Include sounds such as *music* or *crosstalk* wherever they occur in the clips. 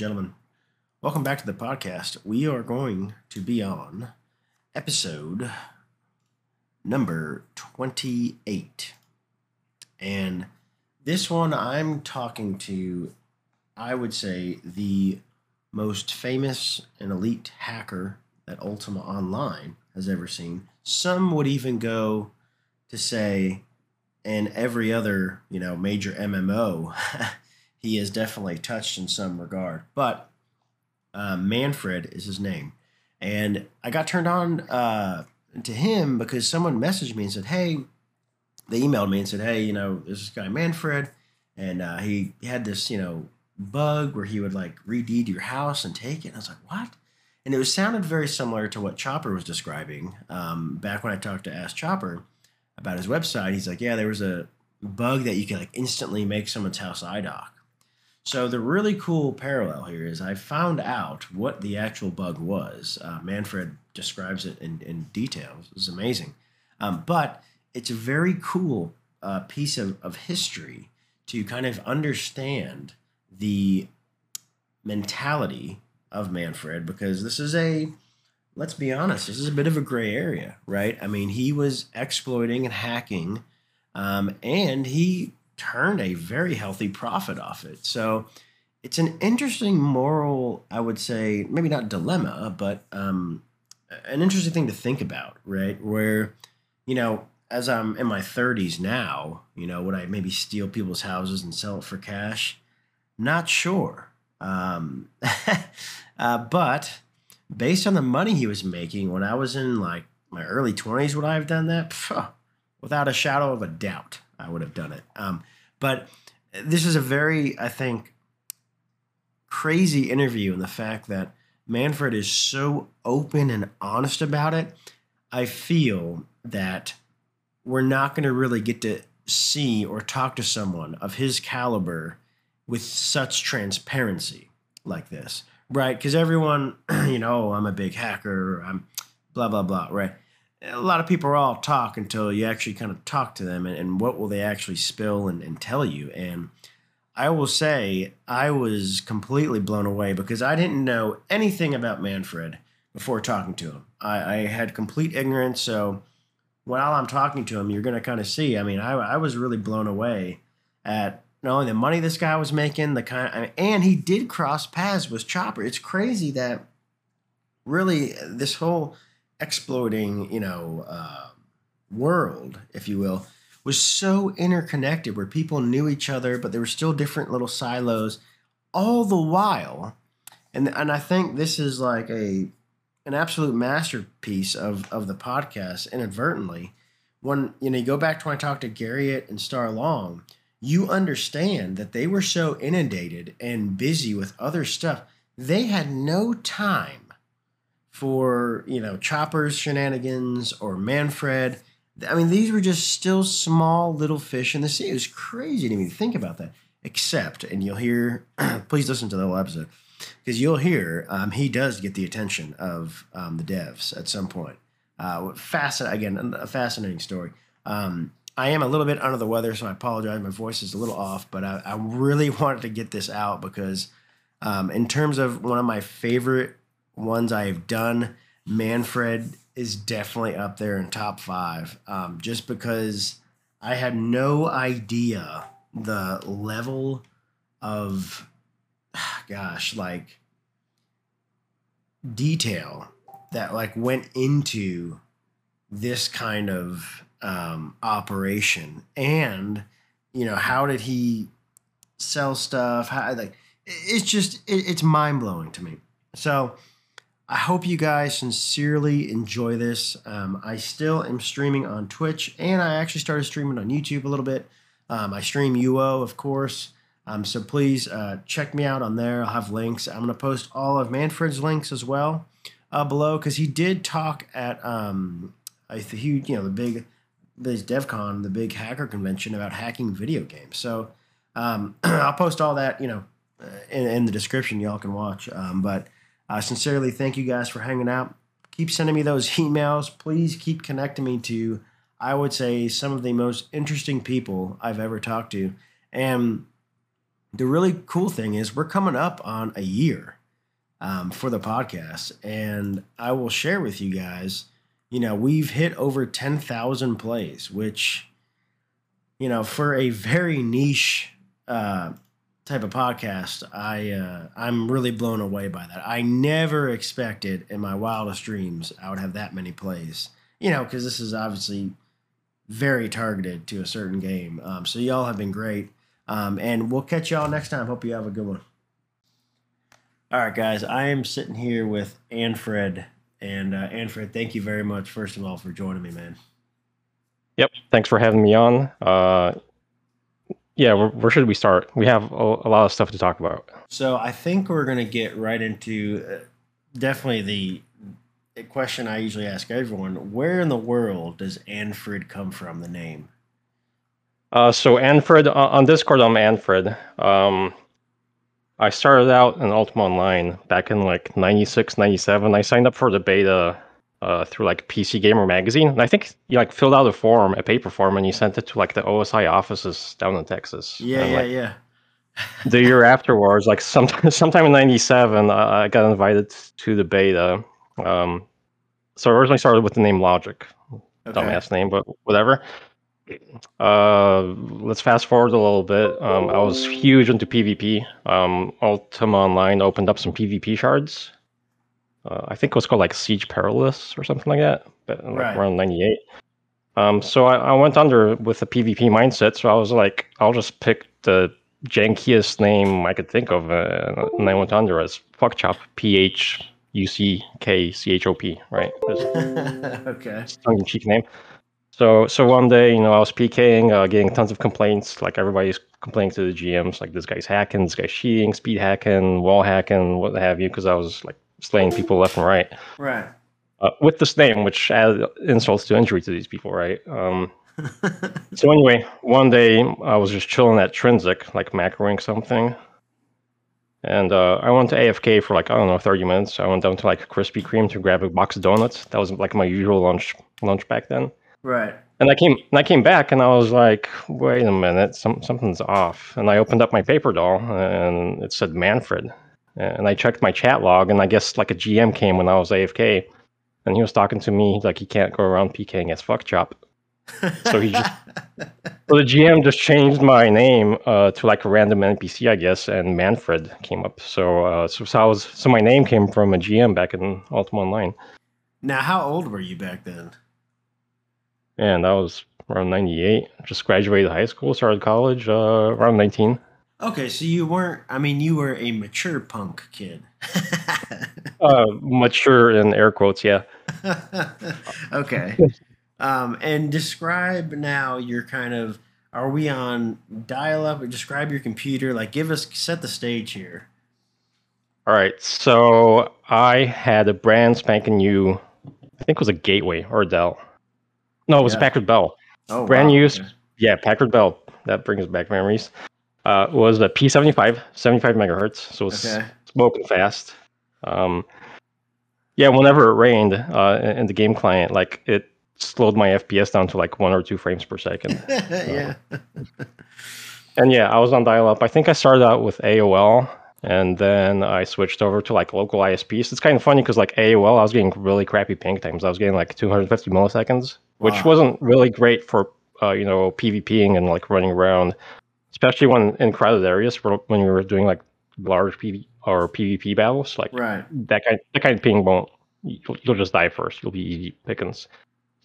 gentlemen, welcome back to the podcast. We are going to be on episode number 28. And this one, I'm talking to, I would say, the most famous and elite hacker that Ultima Online has ever seen. Some would even go to say, and every other, you know, major MMO *laughs* he is definitely touched in some regard. But uh, Manfred is his name. And I got turned on uh, to him because someone messaged me and said, Hey, they emailed me and said, Hey, you know, there's this guy Manfred, and uh, he had this, you know, bug where he would like redeed your house and take it. And I was like, What? And it was sounded very similar to what Chopper was describing um, back when I talked to Ask Chopper about his website. He's like, Yeah, there was a bug that you could like instantly make someone's house IDOC. So the really cool parallel here is I found out what the actual bug was. Uh, Manfred describes it in, in detail. It's amazing. Um, but it's a very cool uh, piece of, of history to kind of understand the mentality of Manfred because this is a, let's be honest, this is a bit of a gray area, right? I mean, he was exploiting and hacking, um, and he turned a very healthy profit off it. So it's an interesting moral, I would say, maybe not dilemma, but um, an interesting thing to think about, right? Where, you know, as I'm in my 30s now, you know, would I maybe steal people's houses and sell it for cash? Not sure. Um, *laughs* uh, but based on the money he was making when I was in like my early 20s, would I have done that? Without a shadow of a doubt. I would have done it. Um, but this is a very, I think, crazy interview in the fact that Manfred is so open and honest about it. I feel that we're not going to really get to see or talk to someone of his caliber with such transparency like this, right? Because everyone, *clears throat* you know, oh, I'm a big hacker, I'm blah, blah, blah, right? A lot of people are all talk until you actually kind of talk to them and, and what will they actually spill and, and tell you. And I will say I was completely blown away because I didn't know anything about Manfred before talking to him. I, I had complete ignorance. So while I'm talking to him, you're going to kind of see. I mean, I, I was really blown away at not only the money this guy was making, the kind, and he did cross paths with Chopper. It's crazy that really this whole exploiting, you know, uh, world, if you will, was so interconnected where people knew each other, but there were still different little silos all the while. And, and I think this is like a an absolute masterpiece of, of the podcast inadvertently. When you know you go back to when I talked to Garriott and Starr Long, you understand that they were so inundated and busy with other stuff, they had no time for you know Chopper's shenanigans or Manfred. I mean, these were just still small little fish in the sea. It was crazy to me to think about that. Except, and you'll hear, *clears throat* please listen to the whole episode because you'll hear um, he does get the attention of um, the devs at some point. Uh, fascinating, again, a fascinating story. Um, I am a little bit under the weather, so I apologize. My voice is a little off, but I, I really *laughs* wanted to get this out because, um, in terms of one of my favorite ones I have done, Manfred is definitely up there in top five. Um, just because I had no idea the level of, *sighs* gosh, like detail that like went into this kind of um, operation and you know how did he sell stuff how like it's just it, it's mind-blowing to me so I hope you guys sincerely enjoy this. Um, I still am streaming on Twitch, and I actually started streaming on YouTube a little bit. Um, I stream UO, of course. Um, so please uh, check me out on there. I'll have links. I'm going to post all of Manfred's links as well uh, below because he did talk at um, a huge, you know, the big, this DEF CON, the big hacker convention about hacking video games. So um, *clears throat* I'll post all that, you know, uh, in, in the description. Y'all can watch. Um, but uh, sincerely, thank you guys for hanging out. Keep sending me those *laughs* emails. Please keep connecting me to, I would say, some of the most interesting people I've ever talked to. And the really cool thing is we're coming up on a year um, for the podcast, and I will share with you guys. You know, we've hit over ten thousand plays, which, you know, for a very niche uh, type of podcast, I uh, I'm really blown away by that. I never expected in my wildest dreams I would have that many plays. You know, because this is obviously very targeted to a certain game. Um, so y'all have been great, um, and we'll catch y'all next time. Hope you have a good one. All right, guys. I am sitting here with Manfred, and uh, Manfred, thank you very much, first of all, for joining me, man. Yep. Thanks for having me on. Uh, yeah, where, where, should we start? We have a, a, lot of stuff to talk about. So I think we're going to get right into uh, definitely the, the question I usually ask everyone: Where in the world does Manfred come from? The name. Uh, so Manfred uh, on Discord, I'm Manfred. Um, I started out in Ultima Online back in like 96, 97. I signed up for the beta uh, through like PC Gamer magazine, and I think you like filled out a form, a paper form, and you sent it to like the OSI offices down in Texas. Yeah, and, yeah, like, yeah. the year *laughs* afterwards, like sometime *laughs* sometime in '97, uh, I got invited to the beta. Um, so I originally started with the name Logic, okay. dumbass name, but whatever. Uh, let's fast forward a little bit. Um, I was huge into PvP. Um, Ultima Online opened up some PvP shards uh, I think it was called like Siege Perilous or something like that, but like right. around '98. Um, so I, I, went under with a PvP mindset. So I was like, I'll just pick the jankiest name I could think of, uh, and I went under as Fuckchop, P H U C K C H O P, right? *laughs* okay. Tongue in cheek name. So so one day, you know, I was PKing, uh, getting tons of complaints. Like everybody's complaining to the GMs, like this guy's hacking, this guy's cheating, speed hacking, wall hacking, what have you, because I was like slaying people left and right. Right. Uh, with this name, which added insults to injury to these people, right? Um, *laughs* so anyway, one day I was just chilling at Trinsic, like macroing something, and uh, I went to AFK for like I don't know, thirty minutes. I went down to like Krispy Kreme to grab a box of donuts. That was like my usual lunch lunch back then. Right. And I came and I came back and I was like, wait a minute, some something's off. And I opened up my paper doll and it said Manfred. And I checked my chat log, and I guess like a GM came when I was AFK, and he was talking to me like he can't go around PKing as fuck chop. so he just *laughs* so the GM just changed my name uh, to like a random NPC, I guess, and Manfred came up. So uh, so, so I was so my name came from a GM back in Ultima Online. Now, how old were you back then? And I was around '98. Just graduated high school, started college uh, around 19. Okay, so you weren't. I mean, you were a mature punk kid. *laughs* uh, mature in air quotes, yeah. *laughs* okay. Um, and describe now your kind of. Are we on dial up? Or describe your computer. Like, give us set the stage here. All right. So I had a brand spanking new. I think it was a Gateway or a Dell. No, it was yeah. a Packard Bell. Oh, brand wow. new. Okay. Yeah, Packard Bell. That brings back memories uh, was a P75, 75 megahertz, so it's okay. smoking fast. Um, yeah, whenever it rained uh, in the game client, like it slowed my FPS down to like one or two frames per second. *laughs* yeah. and yeah, I was on dial up. I think I started out with AOL and then I switched over to like local ISPs. It's kind of funny because like AOL, I was getting really crappy ping times. I was getting like 250 milliseconds, wow. which wasn't really great for uh, you know PvPing and like running around especially when in crowded areas when you were doing like large PV or PvP battles, like right. that kind that kind of ping won't you'll, you'll just die first. You'll be easy pickings.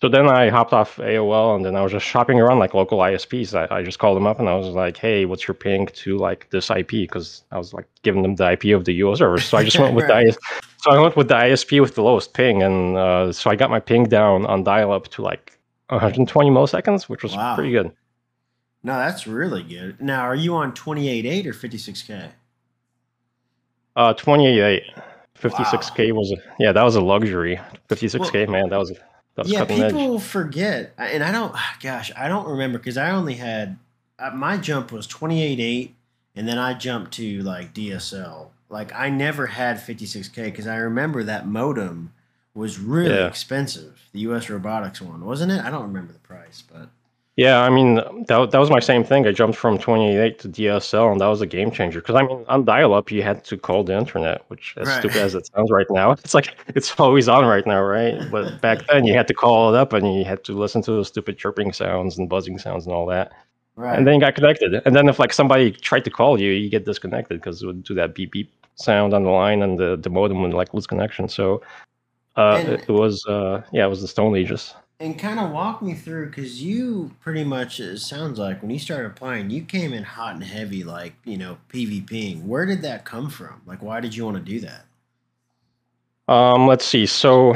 So then I hopped off AOL and then I was just shopping around like local ISPs. I, I just called them up and I was like, "Hey, what's your ping to like this IP?" Because I was like giving them the IP of the UO server. So I just *laughs* went with right. the so I went with the ISP with the lowest ping, and uh, so I got my ping down on dial-up to like 120 milliseconds, which was wow. pretty good. No, that's really good. Now, are you on 28.8 or 56K? Uh, 28.8. 56K wow. was a, yeah, that was a luxury. 56K, well, man, that was, that was yeah. People edge. forget, and I don't. *sighs* Gosh, I don't remember because I only had uh, my jump was 28.8, and then I jumped to like DSL. Like I never had 56K because I remember that modem was really yeah. expensive. The US Robotics one, wasn't it? I don't remember the price, but Yeah, I mean that that was my same thing. I jumped from 28 to DSL, and that was a game changer. Because I mean, on dial-up, you had to call the internet, which as Right. stupid as it sounds right now, *laughs* it's like it's always on right now, right? But back then, you had to call it up, and you had to listen to those stupid chirping sounds and buzzing sounds and all that. Right. And then you got connected. And then if like somebody tried to call you, you get disconnected because it would do that beep beep sound on the line, and the the modem would like lose connection. So. Uh, And- it, it was uh, yeah, it was the Stone Ages. And kind of walk me through because you pretty much it sounds like when you started playing you came in hot and heavy like you know pvping where did that come from? Like why did you want to do that? Um, let's see. So,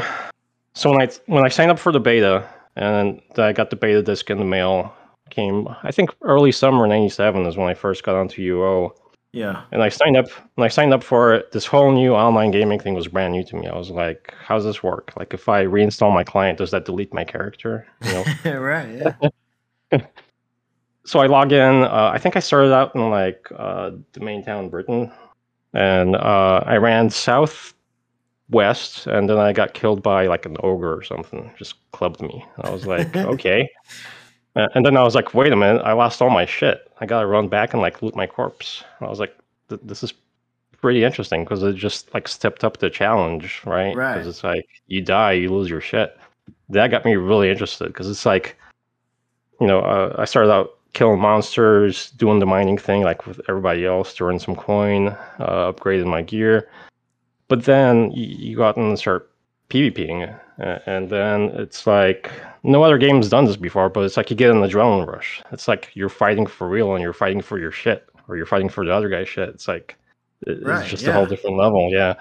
so when I when I signed up for the beta and I got the beta disc in the mail, came I think early summer '97 is when I first got onto UO, yeah and I signed up. and I signed up for it, this whole new online gaming thing was brand new to me. I was like, "How does this work? Like, if I reinstall my client, does that delete my character?" You know. *laughs* right yeah *laughs* so I log in. Uh, I think I started out in like uh, the main town, Britain, and uh, I ran south west, and then I got killed by like an ogre or something. Just clubbed me. I was like, *laughs* okay. Uh, And then I was like, wait a minute, I lost all my shit. I gotta run back and like loot my corpse. I was like, th- this is pretty interesting because it just like stepped up the challenge, right? Right. Because it's like you die, you lose your shit. That got me really interested because it's like, you know, uh, I started out killing monsters, doing the mining thing like with everybody else, to earn some coin, uh, upgraded my gear. But then you, you go out and start PvPing, uh, and then it's like no other game's done this before, but it's like you get an adrenaline rush. It's like you're fighting for real and you're fighting for your shit, or you're fighting for the other guy's shit. It's like it- Right, it's just a whole different level. Yeah.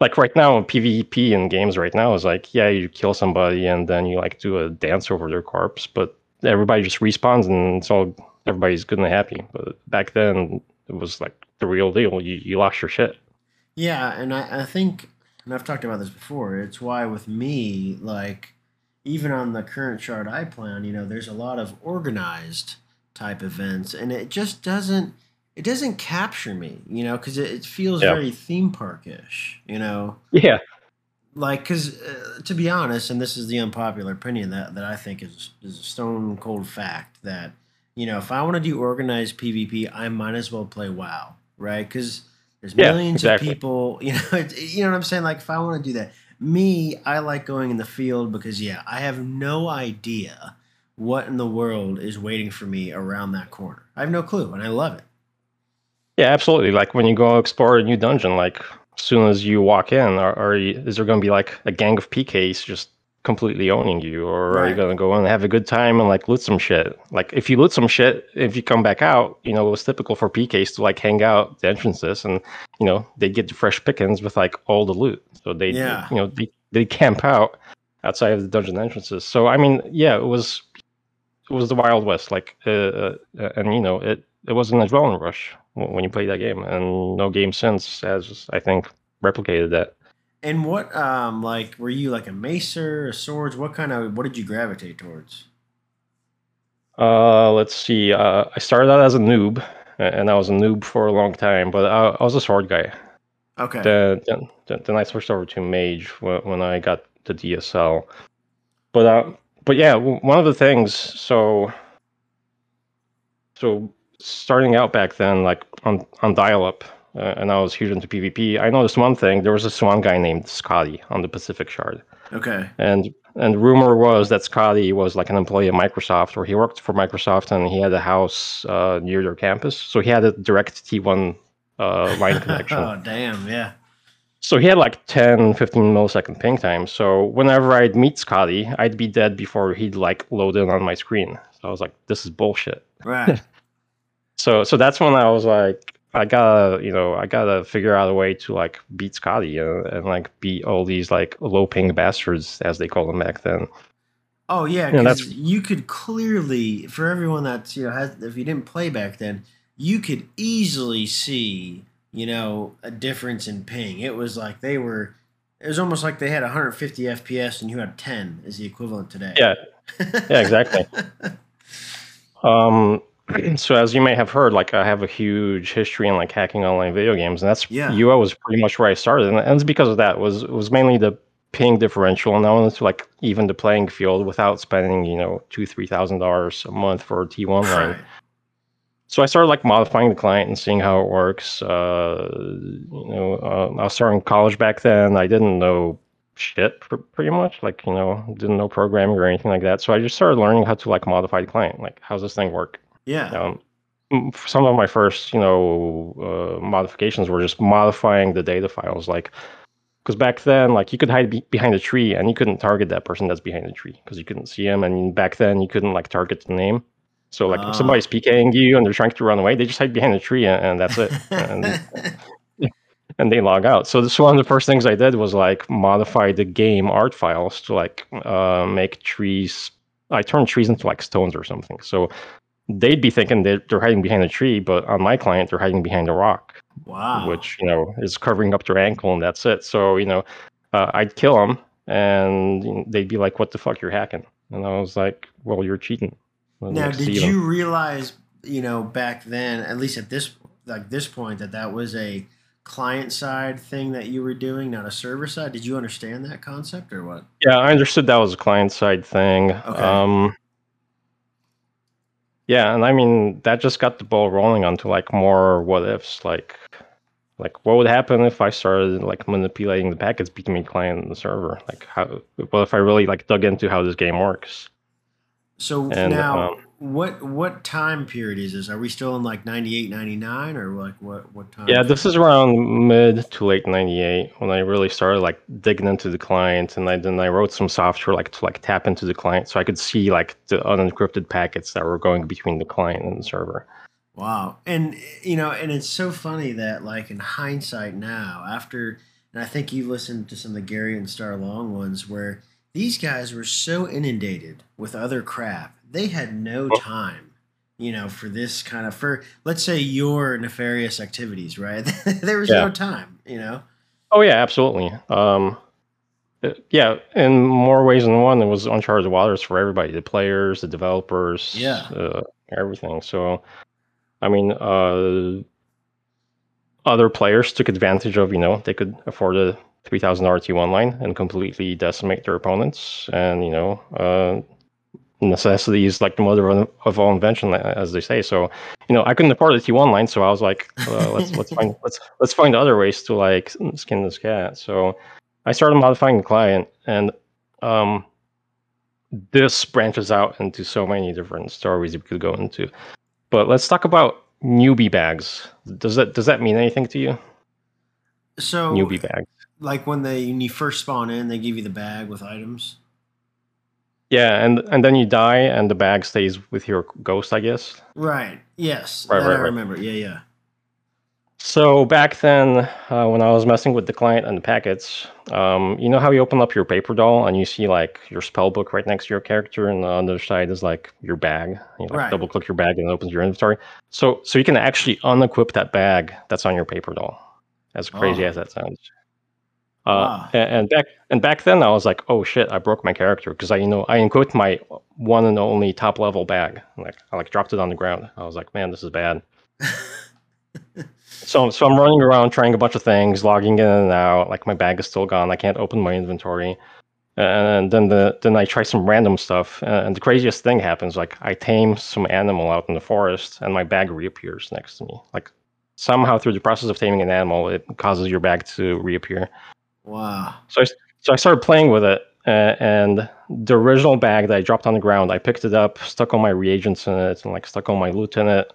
Like right now, PvP in games right now is like, yeah, you kill somebody and then you like do a dance over their corpse, but everybody just respawns and it's all everybody's good and happy. But back then, it was like the real deal. You you lost your shit. Yeah, and I, I think, and I've talked about this before, it's why with me, like, even on the current shard I play on, you know, there's a lot of organized type events, and it just doesn't, it doesn't capture me, you know, because it, it feels Yeah. very theme parkish, you know, Yeah. like because uh, to be honest, and this is the unpopular opinion that that I think is is a stone cold fact that you know if I want to do organized PvP, I might as well play WoW, right? Because there's Yeah, millions exactly. of people, *laughs* you know, it, you know what I'm saying. Like if I want to do that, me, I like going in the field because yeah, I have no idea what in the world is waiting for me around that corner. I have no clue, and I love it. Yeah, absolutely. Like when you go explore a new dungeon, like as soon as you walk in, are, are you, is there going to be like a gang of PKs just completely owning you, or are you going to go and have a good time and like loot some shit? Like if you loot some shit, if you come back out, you know it was typical for PKs to like hang out the entrances, and you know they get the fresh pickings with like all the loot. So they, Yeah. you know, they they camp out outside of the dungeon entrances. So I mean, yeah, it was it was the Wild West, like, uh, uh, and you know, it it was an adrenaline rush when when you play that game, and no game since has I think replicated that. And what, um, like, were you like a macer, a swords? What kind of, what did you gravitate towards? Uh, let's see. Uh, I started out as a noob, and I was a noob for a long time, but I, I was a sword guy. Okay. Then, then, then- I switched over to mage when, when I got the DSL. But uh, but yeah, one of the things. So so starting out back then, like on on dial up, and I was huge into PvP. I noticed one thing. There was this one guy named Scotty on the Pacific Shard, Okay. and and rumor was that Scotty was like an employee of Microsoft, or he worked for Microsoft, and he had a house uh, near their campus, so he had a direct T1 uh, line *laughs* connection. oh, damn. Yeah. So he had like 10, 15 millisecond ping time. So whenever I'd meet Scotty, I'd be dead before he'd like load in on my screen. So I was like, this is bullshit. Right. *laughs* So so that's when I was like, I gotta, you know, I gotta figure out a way to like beat Scotty and, and like beat all these like low ping bastards as they call them back then. Oh yeah, because that's- you could clearly, for everyone that's you know, has, if you didn't play back then, you could easily see, you know, a difference in ping. It was like they were, it was almost like they had 150 FPS and you had 10 is the equivalent today. Yeah, yeah, exactly. *laughs* Um, *clears throat* so as you may have heard, like I have a huge history in like hacking online video games, and that's Yeah. UO was pretty much where I started, and and it's because of that. It was it was mainly the ping differential, and I wanted to like even the playing field without spending you know two three thousand dollars a month for a T one line. So I started like modifying the client and seeing how it works. Uh, you know, uh, I was starting college back then. I didn't know shit pr- pretty much, like you know, didn't know programming or anything like that. So I just started learning how to like modify the client. Like, how's this thing work? Yeah. Um, some of my first, you know, uh, modifications were just modifying the data files, like because back then, like you could hide be- behind a tree and you couldn't target that person that's behind the tree because you couldn't see him, and back then you couldn't like target the name. So like Ah. if somebody's PKing you and they're trying to run away, they just hide behind a tree and, and that's it, and, *laughs* *laughs* and they log out. So this one of the first things I did was like modify the game art files to like uh, make trees. I turned trees into like stones or something. So they'd be thinking that they're hiding behind a tree, but on my client they're hiding behind a rock, wow. which you know is covering up their ankle, and that's it. So you know, uh, I'd kill them, and they'd be like, "What the fuck, you're hacking?" And I was like, "Well, you're cheating." Well, now, did you realize, you know, back then, at least at this like this point, that that was a client side thing that you were doing, not a server side? Did you understand that concept or what? Yeah, I understood that was a client side thing. Okay. Um, yeah, and I mean that just got the ball rolling onto like more what ifs, like like what would happen if I started like manipulating the packets between client and the server? Like how what if I really like dug into how this game works? So And, now, um, what what time period is this? Are we still in like 98, 99 or like what what time? Yeah, this is around mid to late '98 when I really started like digging into the client, and I then I wrote some software like to like tap into the client, so I could see like the unencrypted packets that were going between the client and the server. Wow. And you know, and it's so funny that like in hindsight now, after and I think you listened to some of the Gary and Starr Long ones where these guys were so inundated with other crap. They had no time, you know, for this kind of for let's say your nefarious activities, right? *laughs* there was no time, you know. Oh yeah, absolutely. Um, uh, yeah, in more ways than one, it was uncharted waters for everybody—the players, the developers, Yeah. uh, everything. So, I mean, uh, other players took advantage of, you know, they could afford a three thousand RT one line and completely decimate their opponents, and you know, uh, necessity is like the mother of, of all invention, as they say. So, you know, I couldn't afford a T one line, so I was like, uh, let's let's *laughs* find let's let's find other ways to like skin this cat. So, I started modifying the client, and um, this branches out into so many different stories we could go into. But let's talk about newbie bags. Does that does that mean anything to you? So Newbie bags. like when they when you first spawn in, they give you the bag with items. Yeah, and and then you die, and the bag stays with your ghost, I guess. Right. Yes. Right, that right, I right. remember. Yeah, yeah. So back then, uh, when I was messing with the client and the packets, um, you know how you open up your paper doll and you see like your spell book right next to your character, and on the other side is like your bag. You like Right. double click your bag and it opens your inventory. So so you can actually unequip that bag that's on your paper doll. As crazy Oh. as that sounds. Uh, Wow. and, back and back then I was like, oh shit, I broke my character because I you know I equipped my one and only top level bag. Like I like dropped it on the ground. I was like, man, this is bad. *laughs* So, so I'm running around trying a bunch of things, logging in and out. Like my bag is still gone. I can't open my inventory. And then the then I try some random stuff, and the craziest thing happens. Like I tame some animal out in the forest, and my bag reappears next to me. Like somehow through the process of taming an animal, it causes your bag to reappear. Wow. So I, so I started playing with it, uh, and the original bag that I dropped on the ground, I picked it up, stuck all my reagents in it, and like stuck all my loot in it.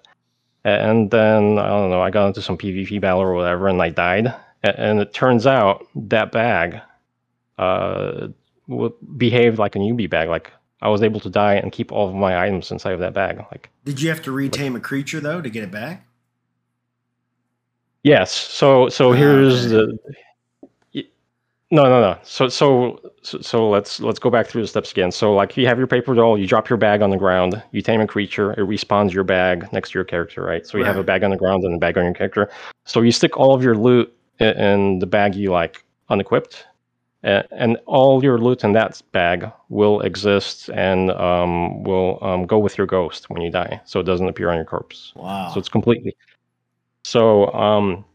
And then I don't know, I got into some PvP battle or whatever, and I died. And it turns out that bag uh, behaved like a newbie bag. Like I was able to die and keep all of my items inside of that bag. Like Did you have to retame a creature though to get it back? Yes. So so Ah, here's the. No, no, no. So, so so let's let's go back through the steps again. So like you have your paper doll, you drop your bag on the ground, you tame a creature, it respawns your bag next to your character, right? So you have a bag on the ground and a bag on your character. So you stick all of your loot in the bag you like unequipped, and all your loot in that bag will exist and um, will um, go with your ghost when you die, so it doesn't appear on your corpse. Wow. So it's completely. So um,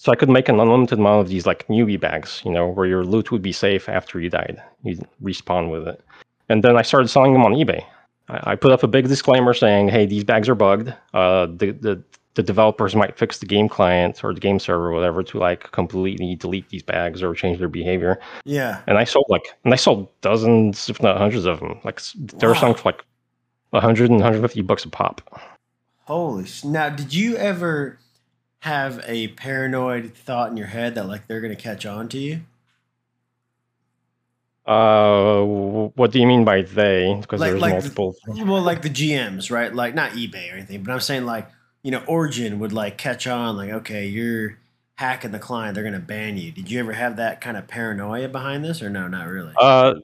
so I could make an unlimited amount of these like newbie bags, you know, where your loot would be safe after you died. You'd respawn with it. And then I started selling them on eBay. I, I put up a big disclaimer saying, "Hey, these bags are bugged. Uh, the the the developers might fix the game client or the game server or whatever to like completely delete these bags or change their behavior." Yeah. And I sold like, and I sold dozens, if not hundreds of them. Like they were selling for like 100 and 150 bucks a pop. Holy! sh- Now, did you ever have a paranoid thought in your head that like they're gonna catch on to you? Uh, what do you mean by they? Because Like- there's like the- multiple. Well, like the GMs, right? Like not eBay or anything, but I'm saying like you know Origin would like catch on, like okay, you're hacking the client, they're gonna ban you. Did you ever have that kind of paranoia behind this, or no, not really? Uh,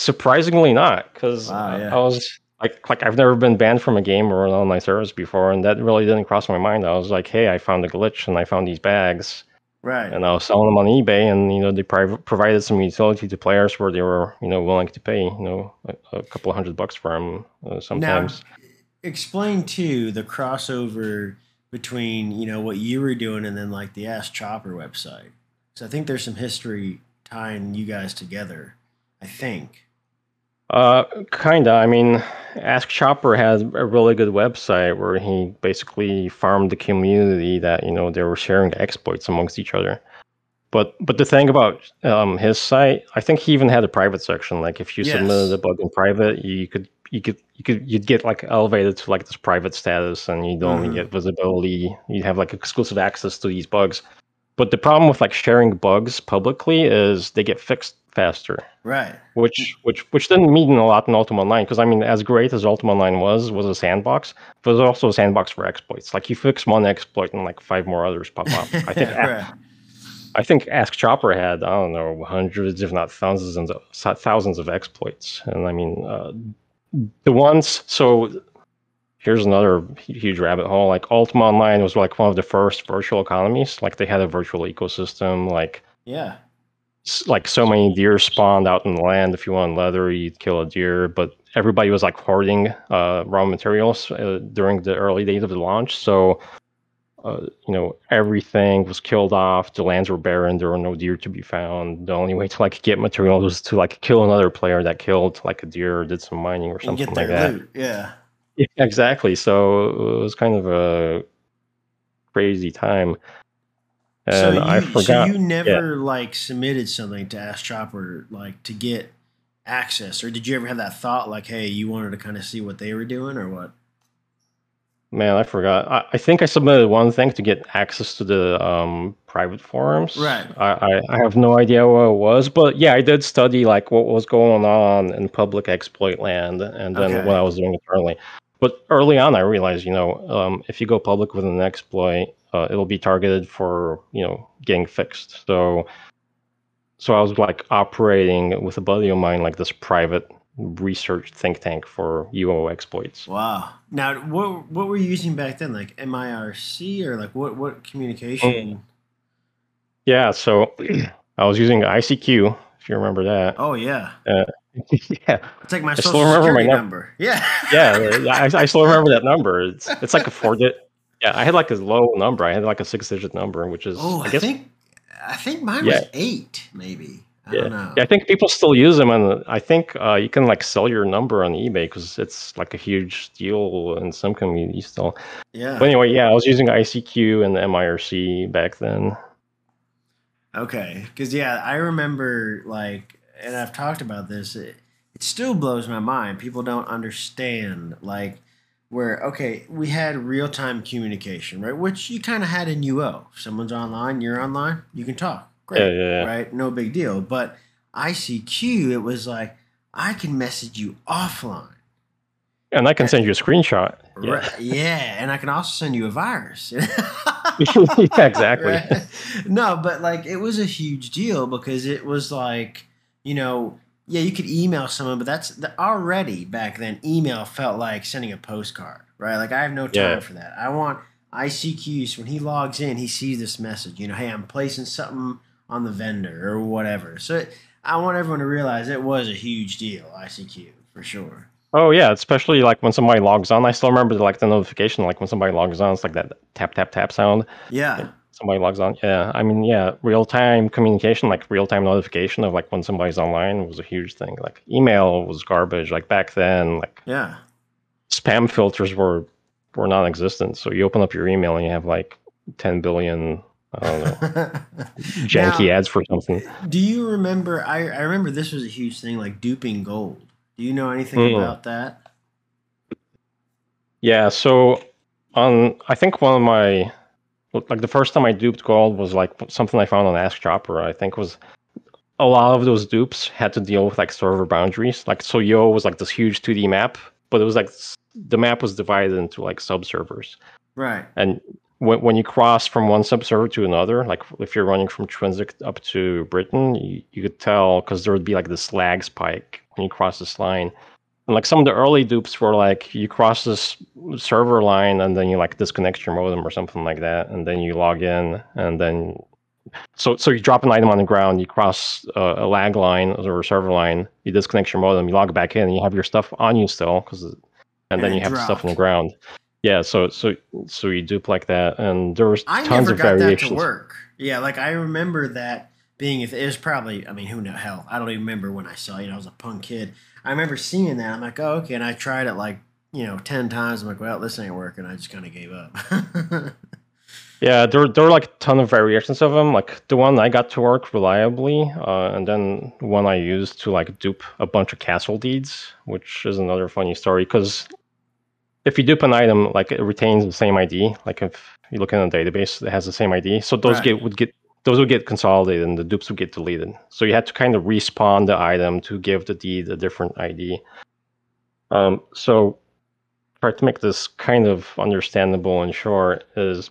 surprisingly not, because Wow, yeah. I was like, like I've never been banned from a game or an online service before, and that really didn't cross my mind. I was like, hey, I found a glitch and I found these bags, right. and I was selling them on eBay, and you know they priv- provided some utility to players where they were you know willing to pay you know a, a couple of hundred bucks for them uh, sometimes. Explain too the crossover between you know what you were doing and then like the Ask Chopper website. So I think there's some history tying you guys together. I think. Uh, kinda. I mean, Ask Chopper has a really good website where he basically farmed the community that you know they were sharing exploits amongst each other. But but the thing about um, his site, I think he even had a private section. Like if you Yes. submitted a bug in private, you could you could you could you'd get like elevated to like this private status, and you'd only Mhm. get visibility. You'd have like exclusive access to these bugs. But the problem with like sharing bugs publicly is they get fixed faster Right. which which which didn't mean a lot in Ultima Online because I mean, as great as Ultima Online was, was a sandbox, but it was also a sandbox for exploits. Like you fix one exploit and like five more others pop up. I think *laughs* right. I think Ask Chopper had I don't know hundreds, if not thousands, of thousands of exploits, and I mean uh, the ones. So here's another huge rabbit hole. Like Ultima Online was like one of the first virtual economies. Like they had a virtual ecosystem. Like Yeah. like so many deer spawned out in the land. If you want leather, you'd kill a deer. But everybody was like hoarding uh, raw materials uh, during the early days of the launch. So, uh, you know, everything was killed off. The lands were barren. There were no deer to be found. The only way to like get materials was to like kill another player that killed like a deer or did some mining or something like that. loot. Yeah. Yeah, exactly. So it was kind of a crazy time. And so you, I so you never like submitted something to Ask Chopper like to get access, or did you ever have that thought like, hey, you wanted to kind of see what they were doing, or what? Man, I forgot. I, I think I submitted one thing to get access to the um, private forums. Right. I, I, I have no idea what it was, but yeah, I did study like what was going on in public exploit land, and then Okay. when I was doing it early. But early on, I realized, you know, um, if you go public with an exploit, uh, it'll be targeted for you know getting fixed. So, so I was like operating with a buddy of mine, like this private research think tank for UO exploits. Wow. Now, what what were you using back then? Like MIRC or like what what communication? Yeah, so *clears throat* I was using ICQ, if you remember that. Oh yeah, *laughs* yeah, it's like my still social remember my security num- number. *laughs* Yeah. yeah, I, I still remember that number. It's it's like a four digit. Yeah, I had like a low number. I had like a six digit number, which is Oh, I, I guess think I think mine Yeah. was eight, maybe. I yeah. don't know. yeah. I think people still use them, and I think uh, you can like sell your number on eBay because it's like a huge deal in some communities still. Yeah. But anyway, yeah, I was using ICQ and MIRC back then. Okay, because yeah, I remember like, and I've talked about this. It, it still blows my mind. People don't understand like where okay, we had real time communication, right? Which you kind of had in UO. If someone's online, you're online, you can talk. Great, Yeah, yeah, yeah. right? No big deal. But ICQ, it was like I can message you offline. And I can send you a screenshot. Yeah, Right. Yeah, and I can also send you a virus. *laughs* *laughs* yeah exactly. Right? No, but like it was a huge deal because it was like, you know, yeah, you could email someone, but that's the, already back then. Email felt like sending a postcard, right? Like I have no time Yeah. for that. I want ICQ. So when he logs in, he sees this message. You know, hey, I'm placing something on the vendor or whatever. So it, I want everyone to realize it was a huge deal. ICQ for sure. Oh yeah, especially like when somebody logs on. I still remember like the notification, like when somebody logs on, it's like that tap tap tap sound. Yeah. Somebody logs on. Yeah, I mean, yeah, real time communication, like real time notification of like when somebody's online, was a huge thing. Like email was garbage. Like back then, like yeah, spam filters were were non-existent. So you open up your email and you have like 10 billion I don't know. *laughs* Janky now, ads for something. Do you remember? I, I remember this was a huge thing, like duping gold. Do you know anything mm. about that? Yeah. So on, I think one of my, like the first time I duped gold was like something I found on Ask Chopper. I think was a lot of those dupes had to deal with like server boundaries. Like so, UO was like this huge 2D map, but it was like the map was divided into like sub servers. Right. And when, when you cross from one sub server to another, like if you're running from Trinsic up to Britain, you, you could tell because there would be like this lag spike when you cross this line. And like some of the early dupes were like you cross this server line and then you like disconnect your modem or something like that, and then you log in and then so so you drop an item on the ground, you cross uh, a lag line or a server line, you disconnect your modem, you log back in, and you have your stuff on you still because, and, and then you have dropped. stuff on the ground. Yeah, so so so you dupe like that, and there was I tons of variations. That to work. Yeah, like I remember that being if it was probably I mean who know hell I don't even remember when I saw it. I was a punk kid. I remember seeing that. I'm like, oh okay, and I tried it like you know ten times. I'm like, well, this ain't working. I just kind of gave up. *laughs* yeah, there there were like a ton of variations of them. Like the one I got to work reliably, uh, and then one I used to like dupe a bunch of castle deeds, which is another funny story because if you dupe an item, like it retains the same ID. Like if you look in a database, it has the same ID. So those right. get would get those would get consolidated and the dupes would get deleted. So you had to kind of respawn the item to give the deed a different ID. Um, so try to make this kind of understandable and short is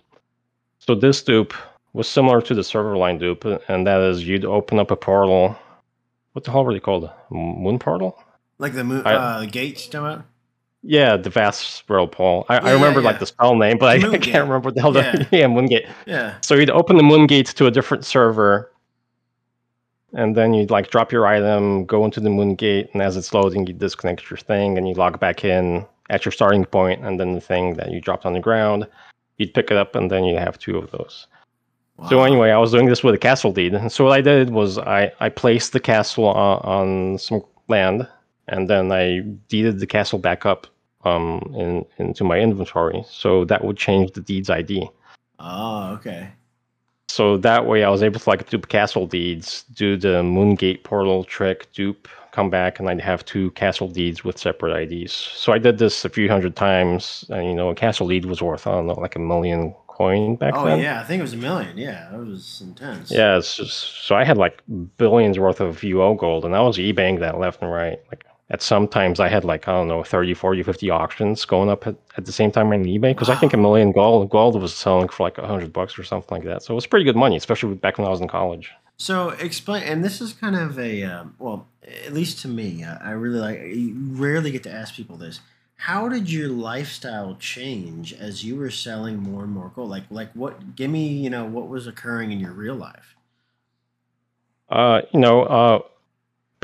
so this dupe was similar to the server line dupe, and that is you'd open up a portal. What the hell were they called? Moon portal? Like the moon I, uh, gates, you yeah, the vast Paul. I, yeah, I remember yeah, yeah. like the spell name, but I, I, can't remember what the hell yeah. the *laughs* yeah Moongate. Yeah. So you'd open the Moongates to a different server, and then you'd like drop your item, go into the Moongate, and as it's loading, you disconnect your thing, and you log back in at your starting point, and then the thing that you dropped on the ground, you'd pick it up, and then you have two of those. Wow. So anyway, I was doing this with a castle deed. And so what I did was I, I placed the castle on, on some land, and then I deeded the castle back up um, in, into my inventory. So that would change the deeds ID. Oh, okay. So that way I was able to like dupe castle deeds, do the Moongate portal trick, dupe, come back, and I'd have two castle deeds with separate IDs. So I did this a few hundred times, and you know, a castle deed was worth, I don't know, like a million coin back oh, then. Oh yeah, I think it was a million. Yeah, that was intense. Yeah, it's just so I had like billions worth of UO gold, and I was eBaying that left and right. Like at sometimes I had like, I don't know, 30, 40, 50 auctions going up at, at the same time on eBay because wow. I think a million gold gold was selling for like a hundred bucks or something like that. So it was pretty good money, especially back when I was in college. So explain, and this is kind of a um, well, at least to me, I, I really like. You rarely get to ask people this. How did your lifestyle change as you were selling more and more gold? Like, like what? Give me, you know, what was occurring in your real life? Uh, you know, uh,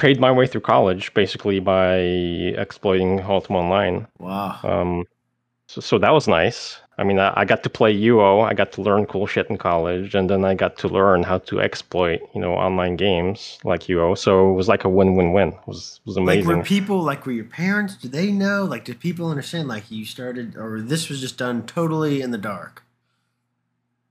paid my way through college basically by exploiting Ultima Online. Wow. Um, so, so that was nice. I mean, I, I, got to play UO. I got to learn cool shit in college, and then I got to learn how to exploit, you know, online games like UO. So it was like a win-win-win. It was was amazing. Like, were people like were your parents? Did they know? Like, did people understand? Like, you started, or this was just done totally in the dark?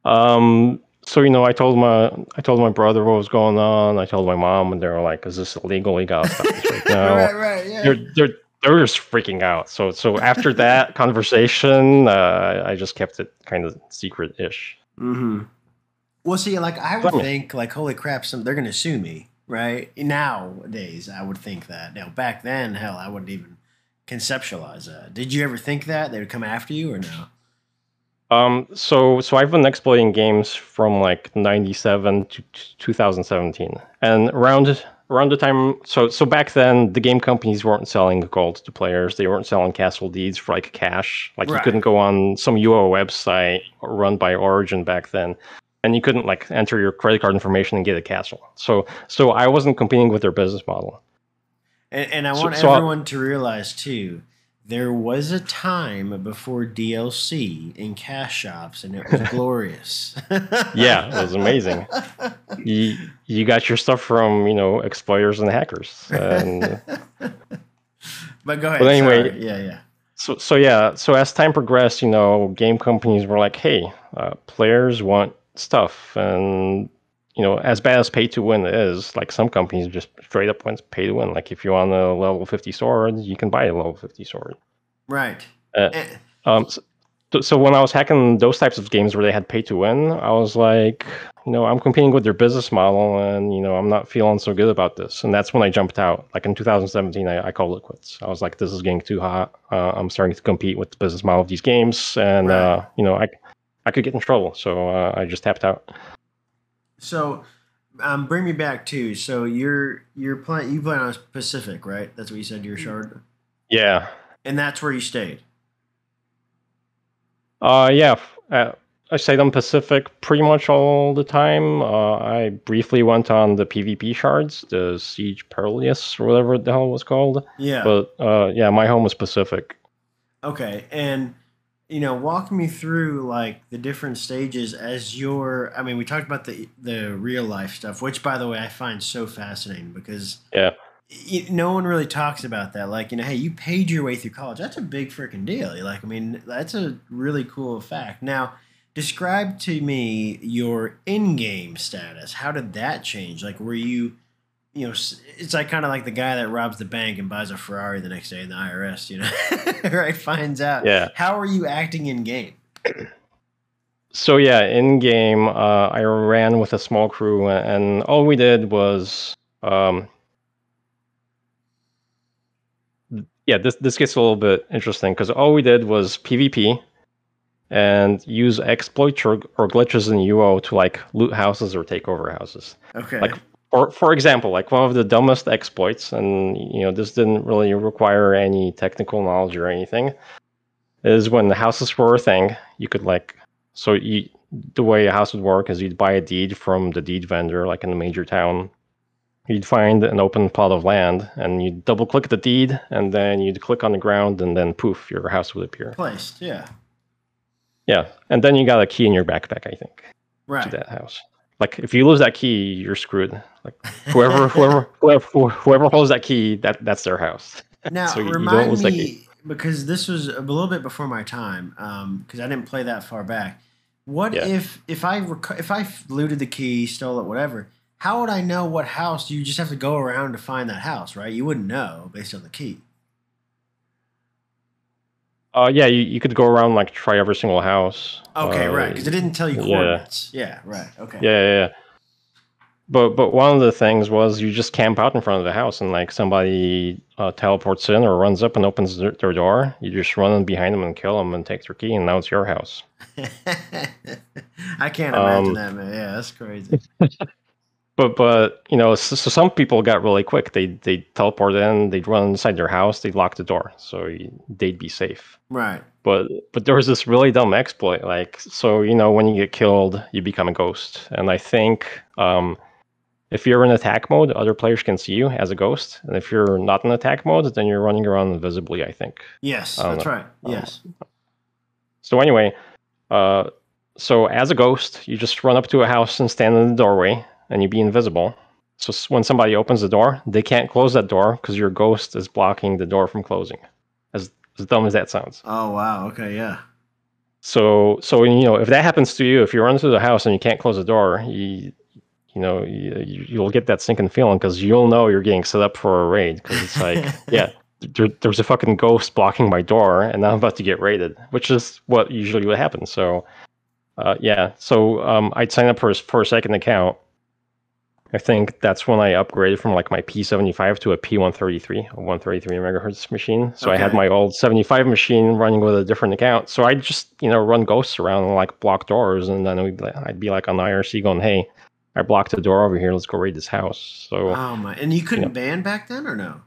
Um, so you know, I told my I told my brother what was going on. I told my mom, and they were like, "Is this illegal? You gotta right *laughs* now." right, right, yeah. They're they're they're just freaking out. So so after that *laughs* conversation, uh, I just kept it kind of secret ish. Hmm. Well, see, like I would think, like, holy crap, some they're gonna sue me, right? Nowadays, I would think that. Now, back then, hell, I wouldn't even conceptualize that. Did you ever think that they would come after you, or no? Um, so so I've been exploiting games from like '97 to 2017, and around around the time so so back then the game companies weren't selling gold to players. They weren't selling castle deeds for like cash. Like right. you couldn't go on some UO website run by Origin back then, and you couldn't like enter your credit card information and get a castle. So so I wasn't competing with their business model. And, and I want so, everyone to realize too there was a time before DLC in cash shops, and it was *laughs* glorious. yeah, it was amazing. You you got your stuff from you know exploiters and hackers. And, *laughs* but go ahead. But anyway, sorry. yeah, yeah. so so yeah, so as time progressed, you know, game companies were like, hey, uh, players want stuff, and you know, as bad as pay to win is, like some companies just straight up went pay to win. Like if you want a level fifty sword, you can buy a level fifty sword. Right. Uh, Eh, Um, so, so when I was hacking those types of games where they had pay to win, I was like, you know, I'm competing with their business model, and you know, I'm not feeling so good about this. And that's when I jumped out. Like in 2017, I, I called it quits. I was like, this is getting too hot. Uh, I'm starting to compete with the business model of these games, and Right. uh, you know, I I could get in trouble. So uh, I just tapped out. So, um, bring me back to so you're you're playing you playing on Pacific, right? That's what you said. Your shard, Yeah. and that's where you stayed. Uh, yeah. Uh, I stayed on Pacific pretty much all the time. Uh, I briefly went on the PvP shards, the Siege Perilous or whatever the hell it was called. Yeah. But uh, yeah, my home was Pacific. Okay, and you know, walk me through like the different stages as your. I mean, we talked about the the real life stuff, which by the way I find so fascinating because Yeah. y- no one really talks about that. Like, you know, hey, you paid your way through college. That's a big freaking deal. You like, I mean, that's a really cool fact. Now, describe to me your in-game status. How did that change? Like, were you, you know, it's like kind of like the guy that robs the bank and buys a Ferrari the next day in the IRS. You know, *laughs* right? Finds out. Yeah. How are you acting in game? So yeah, in game, uh, I ran with a small crew, and all we did was, um, yeah, this this gets a little bit interesting because all we did was PvP, and use exploits or, or glitches in UO to like loot houses or take over houses. Okay. Like for for example, like one of the dumbest exploits, and you know this didn't really require any technical knowledge or anything, is when the houses were a thing. You could like so you the way a house would work is you'd buy a deed from the deed vendor, like in a major town. You'd find an open plot of land, and you'd double click the deed, and then you'd click on the ground, and then poof, your house would appear. Placed. Yeah. Yeah, and then you got a key in your backpack, I think, right. to that house. Like if you lose that key, you're screwed. Like whoever whoever *laughs* whoever whoever holds that key, that that's their house. Now, So you- you don't remind me because this was a little bit before my time because I didn't play that far back. What Yeah. if if I rec- if I looted the key, stole it, whatever? How would I know what house? You just have to go around to find that house, right? You wouldn't know based on the key. Uh, yeah, you, you could go around like try every single house. Okay, Uh, right, because it didn't tell you yeah. coordinates. Yeah, right. Okay. Yeah, yeah, yeah. But but one of the things was you just camp out in front of the house and like somebody uh, teleports in or runs up and opens their, their door. You just run in behind them and kill them and take their key and now it's your house. *laughs* I can't imagine Um, that, man. Yeah, that's crazy. *laughs* But but you know, so, so some people got really quick. They they teleport in, they'd run inside their house, they'd lock the door, so you, they'd be safe. right. But but there was this really dumb exploit. Like so, you know, when you get killed, you become a ghost. And I think um, if you're in attack mode, other players can see you as a ghost. And if you're not in attack mode, then you're running around invisibly. I think. Yes, I that's know. right. Um, Yes. So anyway, uh, so as a ghost, you just run up to a house and stand in the doorway, and you be invisible. So when somebody opens the door, they can't close that door because your ghost is blocking the door from closing. As as dumb as that sounds. Oh wow. Okay. Yeah. So so you know if that happens to you, if you run into the house and you can't close the door, you you know you, you'll get that sinking feeling because you'll know you're getting set up for a raid because it's like *laughs* yeah. There, there's a fucking ghost blocking my door, and I'm about to get raided, which is what usually would happen. So, uh, yeah. So um, I'd sign up for a, for a second account. I think that's when I upgraded from like my P75 to a P133, a 133 megahertz machine. So I had my old 75 machine running with a different account. So I'd just you know run ghosts around and like block doors, and then we'd, I'd be like on IRC going, "Hey, I blocked the door over here. Let's go raid this house." So Oh my! And you couldn't ban back then, or no?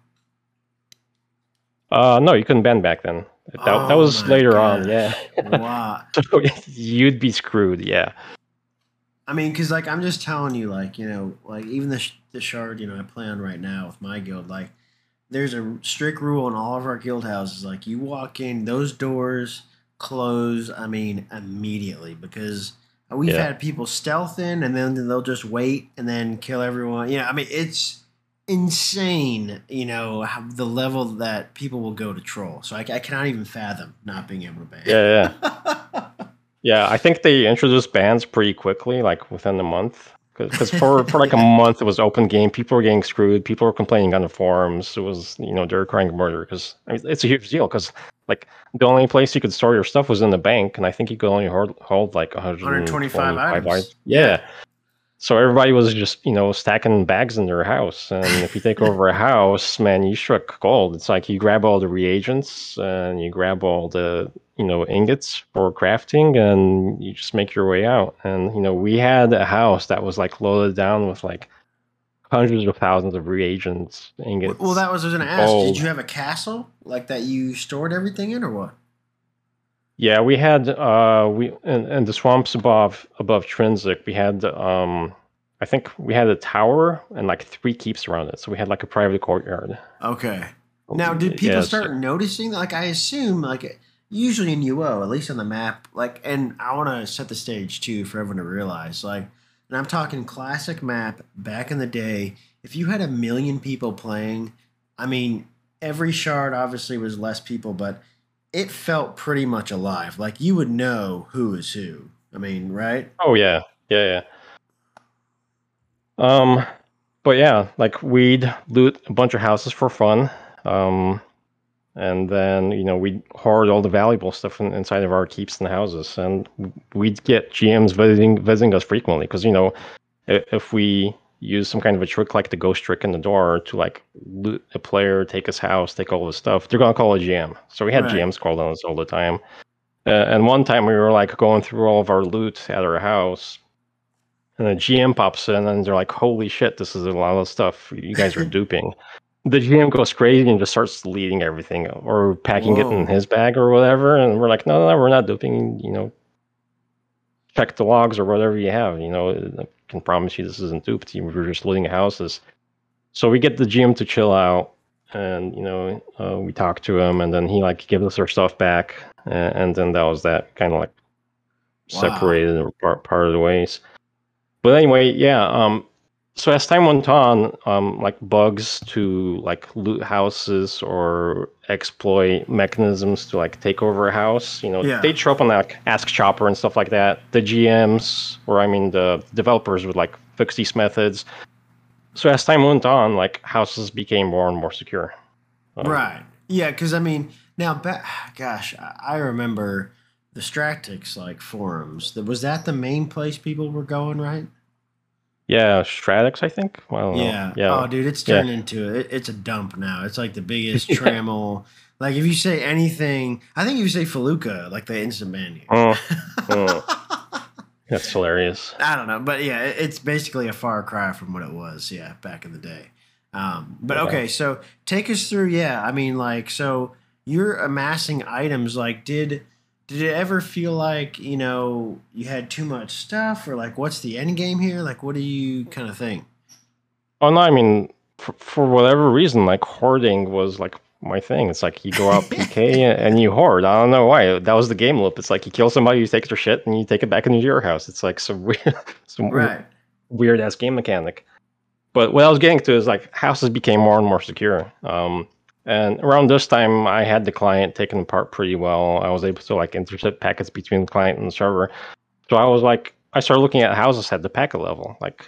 uh, no, you couldn't ban back then. That, that Oh was my later on. Yeah. wow. *laughs* So you'd be screwed. Yeah. I mean, because like I'm just telling you, like you know, like even the sh- the shard, you know, I play on right now with my guild, like there's a strict rule in all of our guild houses. Like you walk in, those doors close. I mean, immediately because we've Yeah. had people stealth in and then they'll just wait and then kill everyone. You know, I mean, it's insane. You know how, the level that people will go to troll. So I, I cannot even fathom not being able to ban. Yeah, yeah. *laughs* Yeah, I think they introduced bans pretty quickly, like within a month. Because for, for like a *laughs* month, it was open game. People were getting screwed. People were complaining on the forums. It was, you know, they were crying murder. Because I mean, it's a huge deal. Because like the only place you could store your stuff was in the bank, and I think you could only hold, hold like 125 125 items. Yeah. So everybody was just, you know, stacking bags in their house. And if you take *laughs* over a house, man, you struck gold. It's like you grab all the reagents and you grab all the, you know, ingots for crafting and you just make your way out. And, you know, we had a house that was like loaded down with like hundreds of thousands of reagents, ingots. Well, that was I was going to ask. Did you have a castle like that you stored everything in, or what? Yeah, we had uh we and, in the swamps above above Trinsic, we had um I think we had a tower and like three keeps around it. So we had like a private courtyard. Okay. Now, did people Yeah, so- start noticing? Like, I assume, like, usually in UO, at least on the map, like, and I want to set the stage too for everyone to realize, like, and I'm talking classic map back in the day. If you had a million people playing, I mean, every shard obviously was less people, but it felt pretty much alive. Like, you would know who is who. I mean, right? Oh yeah, yeah, yeah. Um, but yeah, like we'd loot a bunch of houses for fun. Um, and then you know we'd hoard all the valuable stuff in, inside of our keeps and houses, and we'd get GMs visiting visiting us frequently because you know if we use some kind of a trick like the ghost trick in the door to like loot a player, take his house, take all his stuff, they're gonna call a GM. So we had Right. GMs called on us all the time. Uh, and one time we were like going through all of our loot at our house, and a GM pops in, and they're like, "Holy shit, this is a lot of stuff. You guys are *laughs* duping." The GM goes crazy and just starts deleting everything or packing it in his bag or whatever. And we're like, "No, no, no, we're not duping. You know, check the logs or whatever you have. You know, can promise you this isn't duped. You We're just looting houses." So we get the GM to chill out, and you know, uh, we talk to him, and then he like gives us our stuff back, and, and then that was that kind of like Wow. separated or part, part of the ways. But anyway, yeah. Um, so as time went on, um, like bugs to like loot houses or exploit mechanisms to like take over a house, you know, Yeah. they show up on like Ask Chopper and stuff like that. The GMs, or I mean, the developers would like fix these methods. So as time went on, like houses became more and more secure. Um, Right. Yeah, because I mean, now, ba- *sighs* gosh, I I remember the Stratics like forums. Was that the main place people were going, right? Yeah, Stratics, I think. Well, Yeah. yeah. Oh, dude, it's Yeah. turned into it, it's a dump now. It's like the biggest *laughs* trammel. Like if you say anything, I think if you say Felucca, like they instant ban you. Mm, *laughs* That's hilarious. I don't know, but yeah, it's basically a far cry from what it was, yeah, back in the day. Um, but Yeah. okay, so take us through, yeah. I mean, like, so you're amassing items. Like, did did it ever feel like you know you had too much stuff, or like, what's the end game here? Like, what do you kind of think? Oh no, I mean, for, for whatever reason, like hoarding was like my thing. It's like you go out *laughs* PK and you hoard. I don't know why. That was the game loop. It's like you kill somebody, you take their shit, and you take it back into your house. It's like some *laughs* weird, some Right. weird ass game mechanic. But what I was getting to is like houses became more and more secure. Um, and around this time, I had the client taken apart pretty well. I was able to like intercept packets between the client and the server. So I was like, I started looking at houses at the packet level. Like,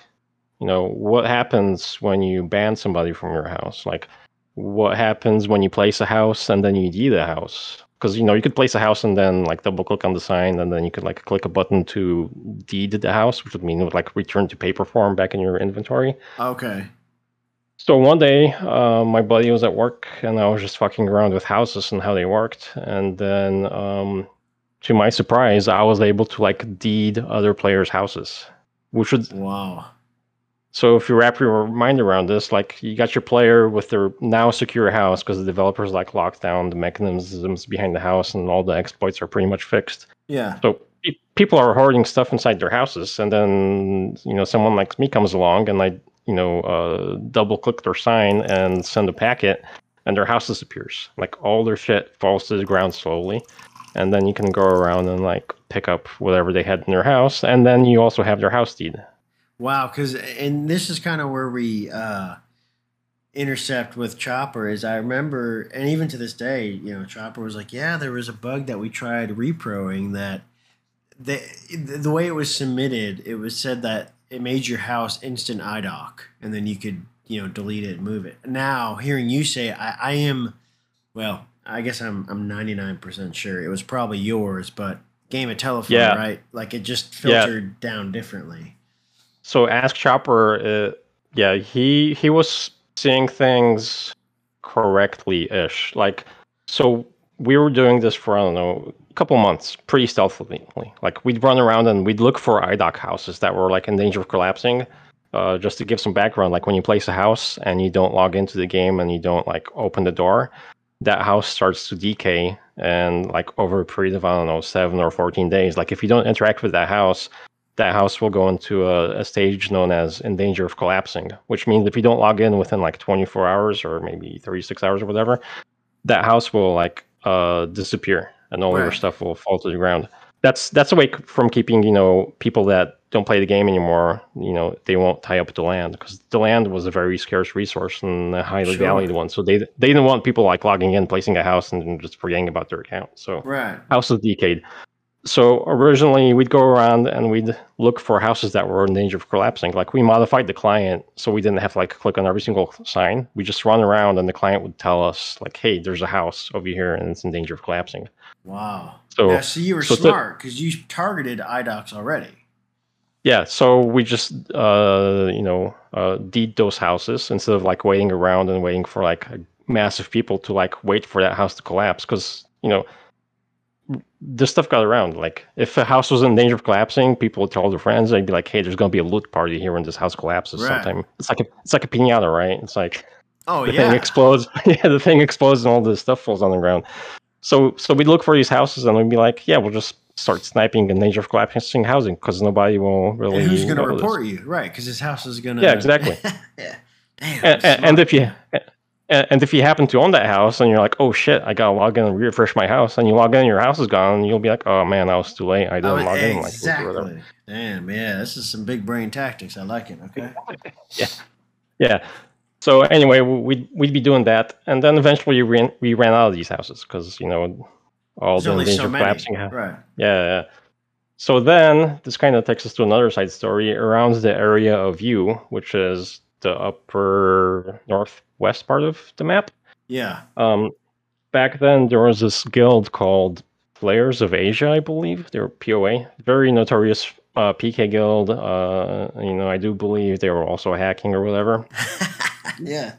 you know, what happens when you ban somebody from your house? Like, what happens when you place a house and then you deed the house? Because you know you could place a house and then like double click on the sign and then you could like click a button to deed the house, which would mean it would like return to paper form back in your inventory. Okay. So one day, uh, my buddy was at work, and I was just fucking around with houses and how they worked. And then, um, to my surprise, I was able to like deed other players' houses, which would. Wow. So if you wrap your mind around this, like you got your player with their now secure house because the developers like locked down the mechanisms behind the house, and all the exploits are pretty much fixed. Yeah. So people are hoarding stuff inside their houses, and then you know someone like me comes along, and I you know uh, double click their sign and send a packet, and their house disappears. Like all their shit falls to the ground slowly, and then you can go around and like pick up whatever they had in their house, and then you also have their house deed. Wow, because and this is kind of where we uh, intercept with Chopper. Is I remember, and even to this day, you know, Chopper was like, "Yeah, there was a bug that we tried reproing that." The, the way it was submitted, it was said that it made your house instant IDOC, and then you could you know delete it and move it. Now, hearing you say, I, I am, well, I guess I'm I'm 99% sure it was probably yours, but game of telephone, Yeah. right? Like it just Yeah. filtered down differently. So Ask Chopper, uh, yeah, he he was seeing things correctly ish. Like, so we were doing this for I don't know couple months, pretty stealthily. Like we'd run around and we'd look for IDOC houses that were like in danger of collapsing. Uh, just to give some background, like when you place a house and you don't log into the game and you don't like open the door, that house starts to decay and like over a period of I don't know seven or fourteen days. Like if you don't interact with that house, that house will go into a, a stage known as in danger of collapsing, which means if you don't log in within like 24 hours or maybe 36 hours or whatever, that house will like uh, disappear and all your stuff will fall to the ground. That's that's away c- from keeping you know people that don't play the game anymore. You know they won't tie up the land because the land was a very scarce resource and a highly Sure. valued one. So they they didn't want people like logging in, placing a house, and just forgetting about their account. So Right. houses decayed. So originally we'd go around and we'd look for houses that were in danger of collapsing. Like we modified the client so we didn't have to like click on every single sign. We just run around and the client would tell us like, "Hey, there's a house over here and it's in danger of collapsing." Wow. So yeah, so you were so smart because you targeted IDOCs already. yeah, so we just uh, you know uh, deed those houses instead of like waiting around and waiting for like massive people to like wait for that house to collapse because you know this stuff got around. Like if a house was in danger of collapsing, people would tell their friends. They'd be like, "Hey, there's gonna be a loot party here when this house collapses." Right. Sometime it's like a it's like a pinata, right? It's like Oh the yeah. thing explodes. *laughs* yeah, the thing explodes and all this stuff falls on the ground. So so we'd look for these houses and we'd be like, "Yeah, we'll just start sniping in danger of collapsing housing because nobody will really." and who's going to know this." report you? Right, because his house is going to. Yeah, exactly. *laughs* yeah. Damn. and, and, and if you and, and if you happen to own that house and you're like, oh shit, I gotta log in and refresh my house, and you log in, and your house is gone, and you'll be like, oh man, I was too late. I didn't Oh, log in. Like, exactly. Damn. Yeah, this is some big brain tactics. I like it. Okay. *laughs* Yeah. Yeah. So anyway, we'd we'd be doing that, and then eventually we ran, we ran out of these houses because you know all There's the only danger so many. collapsing. Right. Yeah, yeah. So then this kind of takes us to another side story around the area of Yew, which is the upper northwest part of the map. Yeah. Um, back then, there was this guild called Players of Asia, I believe. They were POA, very notorious uh, PK guild. Uh, you know, I do believe they were also hacking or whatever. *laughs* *laughs* yeah.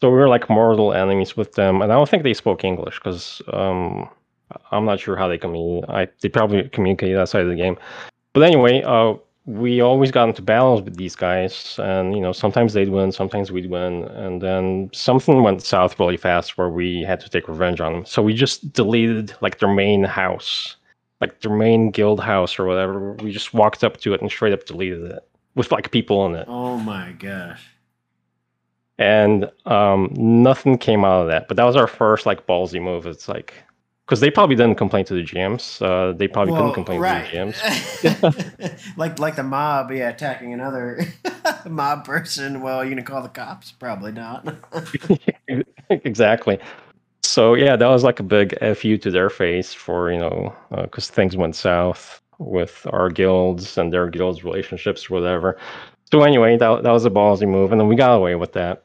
So we were like mortal enemies with them, and I don't think they spoke English because um, I'm not sure how they communicate. I they probably communicate outside of the game. But anyway, uh, we always got into battles with these guys, and you know sometimes they'd win, sometimes we'd win, and then something went south really fast where we had to take revenge on them. So we just deleted like their main house, like their main guild house or whatever. We just walked up to it and straight up deleted it with like people in it Oh my gosh. And um, nothing came out of that. But that was our first like ballsy move. It's like because they probably didn't complain to the GMs. Uh, they probably Well, couldn't complain right. to the GMs. *laughs* like like the mob, yeah, attacking another *laughs* mob person. Well, you gonna call the cops? Probably not. *laughs* exactly. So yeah, that was like a big fu to their face for you know because things went south with our guilds and their guilds relationships, whatever. So anyway, that that was a ballsy move, and then we got away with that.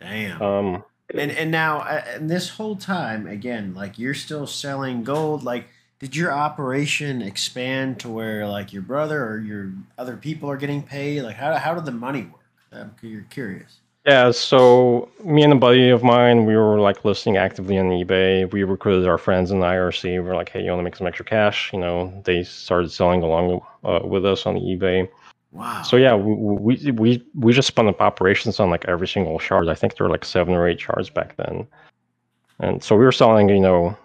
Damn. Um, and and now uh, and this whole time again, like you're still selling gold. Like, did your operation expand to where like your brother or your other people are getting paid? Like, how how did the money work? I'm cu- curious. Yeah, so me and a buddy of mine, we were like listing actively on eBay. We recruited our friends in the IRC. We were like, hey, you want to make some extra cash? You know, they started selling along uh, with us on eBay. Wow. So yeah, we, we we we just spun up operations on like every single shard. I think there were like seven or eight shards back then, and so we were selling, you know,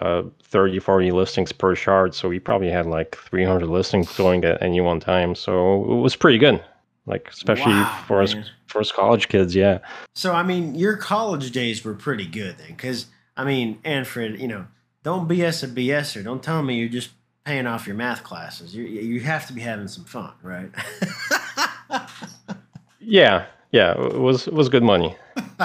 uh, 30, 40 listings per shard. So we probably had like 300 listings going at any one time. So it was pretty good. Like especially Wow, for us for us college kids. Yeah, So I mean, your college days were pretty good then, because I mean, Manfred, you know, don't BS a BSer. Don't tell me you're just paying off your math classes. You you have to be having some fun, right? *laughs* yeah, yeah. It was it was good money. *laughs*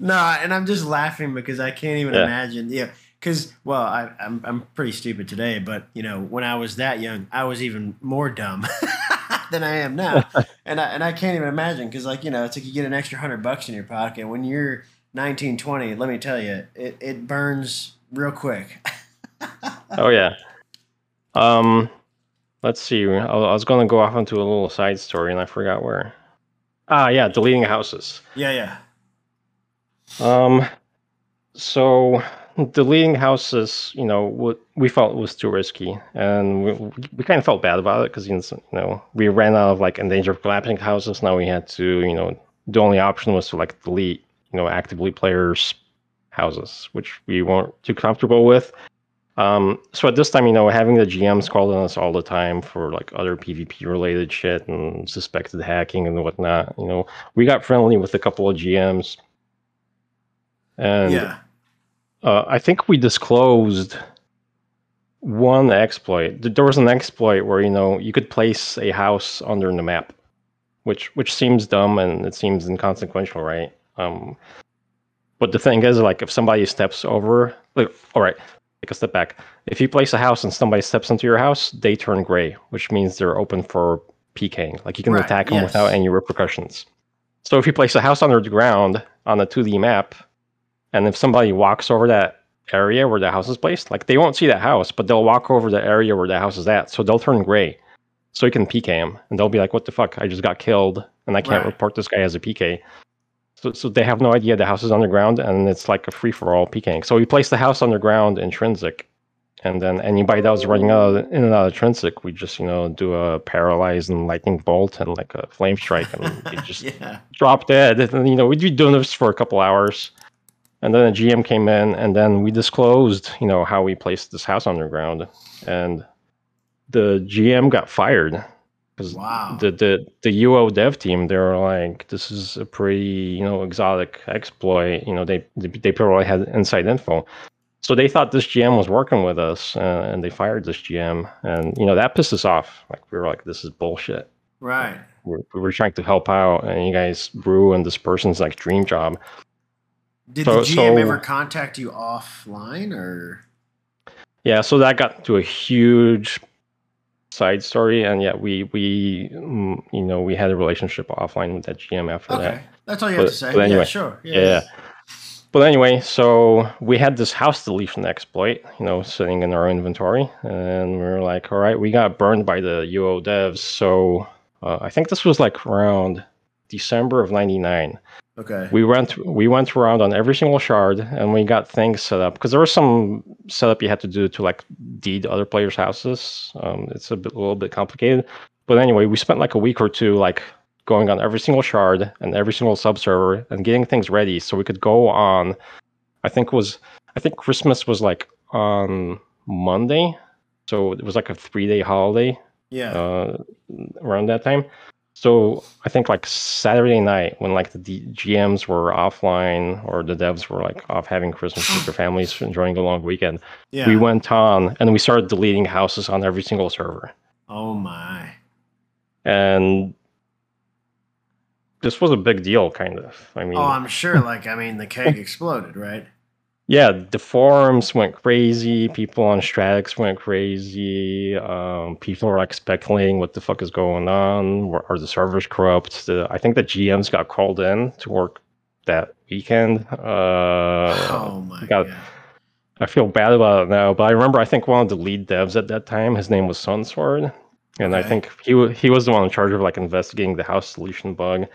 no, and I'm just laughing because I can't even Yeah. imagine. Yeah, because well, I, I'm I'm pretty stupid today, but you know, when I was that young, I was even more dumb *laughs* than I am now, and I and I can't even imagine because like you know, it's like you get an extra hundred bucks in your pocket when you're 19, 20. Let me tell you, it it burns real quick. Oh yeah. Um, let's see. I was going to go off into a little side story, and I forgot where. Ah, yeah, deleting houses. yeah, yeah, Um, so deleting houses, you know, what we felt was too risky, and we, we kind of felt bad about it because you know we ran out of like endangered collapsing houses. Now we had to, you know, the only option was to like delete, you know, actively players' houses, which we weren't too comfortable with. Um, so at this time, you know, having the GMs call on us all the time for like other PvP related shit and suspected hacking and whatnot, you know, we got friendly with a couple of GMs. And yeah. uh, I think we disclosed one exploit. There was an exploit where you know you could place a house under the map, which which seems dumb and it seems inconsequential, right? Um, but the thing is, like, if somebody steps over, like, all right, take a step back. If you place a house and somebody steps into your house, they turn gray, which means they're open for PKing. Like you can Right, attack them yes. without any repercussions. So if you place a house under the ground on a 2D map, and if somebody walks over that area where the house is placed, like they won't see that house, but they'll walk over the area where the house is at. So they'll turn gray. So you can PK him, and they'll be like, "What the fuck? I just got killed, and I can't Right. report this guy as a PK." So, so they have no idea the house is underground, and it's like a free for all PKing. So we place the house underground in Trinsic, and then anybody that was running out in and out of in Trinsic, we just you know do a paralyze and lightning bolt and like a flame strike, and *laughs* they just yeah. drop dead. And you know, we'd be doing this for a couple hours. And then a GM came in and then we disclosed, you know, how we placed this house underground. And the GM got fired. Because Wow. the, the the UO dev team, they were like, this is a pretty, you know, exotic exploit. You know, they they, they probably had inside info. So they thought this GM was working with us, uh, and they fired this GM, and you know that pissed us off. Like we were like, "This is bullshit." Right. we're, we were trying to help out and you guys ruined this person's like dream job Did So- the GM so- ever contact you offline or? yeah so that got to a huge side story and yeah we we mm, you know we had a relationship offline with that gm after Okay, that that's all you have to say. but anyway, yeah, sure. Yeah. yeah. but anyway so we had this house deletion exploit you know sitting in our inventory and we were like all right we got burned by the uo devs so uh, i think this was like around december of 99 Okay. we went we went around on every single shard and we got things set up because there was some setup you had to do to like deed other players' houses. Um, it's a bit, little bit complicated, but anyway, we spent like a week or two like going on every single shard and every single subserver and getting things ready so we could go on. I think was I think Christmas was like on Monday, so it was like a three day holiday yeah. uh, around that time. So I think like Saturday night when like the D- GMs were offline or the devs were like off having Christmas with their *sighs* families, enjoying a long weekend, yeah. we went on and we started deleting houses on every single server. oh my. And this was a big deal, kind of. I mean, Oh, I'm sure. Like, I mean, the keg exploded, right? Yeah, the forums went crazy. People on Stratics went crazy. Um, people were like speculating what the fuck is going on. Are the servers corrupt? The, I think the GMs got called in to work that weekend. Uh, oh my got- god. I feel bad about it now, but I remember I think one of the lead devs at that time, his name was Sunsword, and I think he wa- he was the one in charge of like investigating the house deletion bug.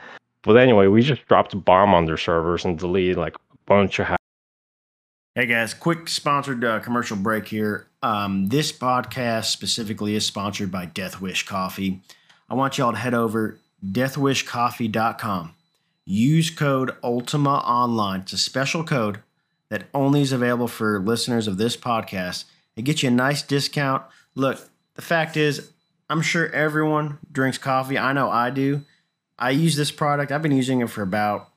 But anyway, we just dropped a bomb on their servers and deleted like a bunch of. Hey guys, quick sponsored uh, commercial break here. Um, this podcast specifically is sponsored by Death Wish Coffee. I want y'all to head over deathwishcoffee.com. Use code Ultima Online. It's a special code that only is available for listeners of this podcast. It gets you a nice discount. Look, the fact is, I'm sure everyone drinks coffee. I know I do. I use this product. I've been using it for about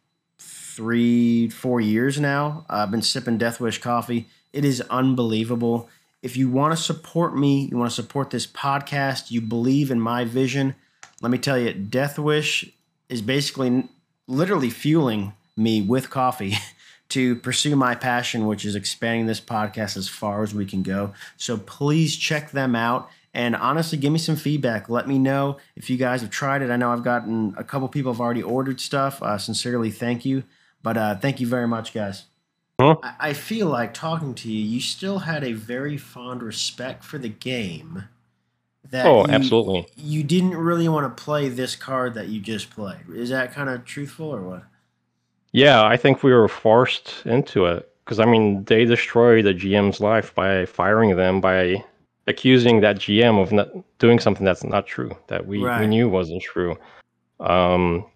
three, four years now. I've been sipping Death Wish coffee. It is unbelievable. If you want to support me, you want to support this podcast, you believe in my vision, let me tell you, Death Wish is basically literally fueling me with coffee *laughs* to pursue my passion, which is expanding this podcast as far as we can go. So please check them out. And honestly, give me some feedback. Let me know if you guys have tried it. I know I've gotten a couple people have already ordered stuff. Uh, sincerely, thank you. But uh, thank you very much, guys. Huh? I-, I feel like talking to you, you still had a very fond respect for the game. That oh, you, absolutely. You didn't really want to play this card that you just played. Is that kind of truthful or what? Yeah, I think we were forced into it because I mean they destroyed the GM's life by firing them by accusing that GM of not doing something that's not true that we, right. we knew wasn't true. Um,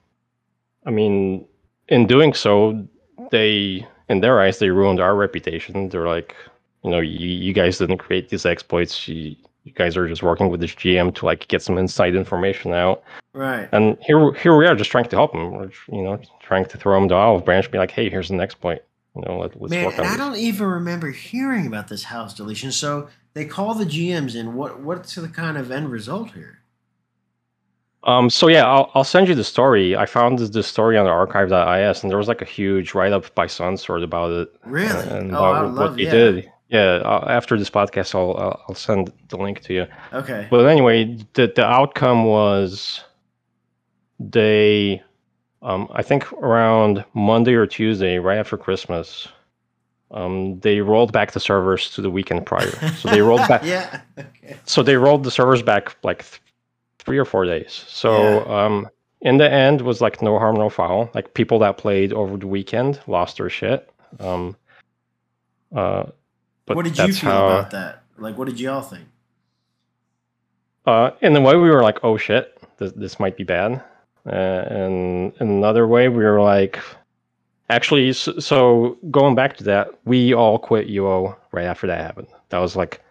I mean, in doing so, they in their eyes they ruined our reputation. They're like, you know, you, you guys didn't create these exploits. You, you guys are just working with this GM to like get some inside information out. Right. And here here we are just trying to help them. We're, you know, trying to throw them the olive branch, be like, hey, here's the next point. You know, let, us Man, work on I don't even remember hearing about this house deletion. So they call the GMs in. What what's the kind of end result here? Um, so yeah, I'll, I'll send you the story. I found the story on the archive.is, and there was like a huge write up by Sunsword about it. Really? And, oh, about what they yeah. did. Yeah. Uh, after this podcast, I'll I'll send the link to you. Okay. But anyway, the the outcome was they, um, I think around Monday or Tuesday, right after Christmas, um, they rolled back the servers to the weekend prior. So they rolled *laughs* back. yeah. Okay. So they rolled the servers back like three or four days. So yeah. um, in the end, was like no harm, no foul. Like people that played over the weekend lost their shit. Um, uh, but what did you feel how, about that? Like, what did y'all think? Uh, in the way we were like, oh shit, this, this might be bad. Uh, and in another way, we were like, actually, so, so going back to that, we all quit UO right after that happened. That was like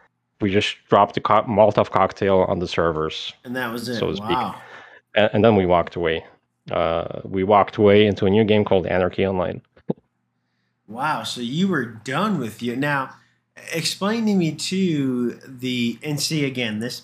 we just dropped the co- Molotov cocktail on the servers, and that was it. So to speak. Wow. And, and then we walked away. Uh, we walked away into a new game called Anarchy Online. wow! So you were done with you now. Explain to me too the and see again this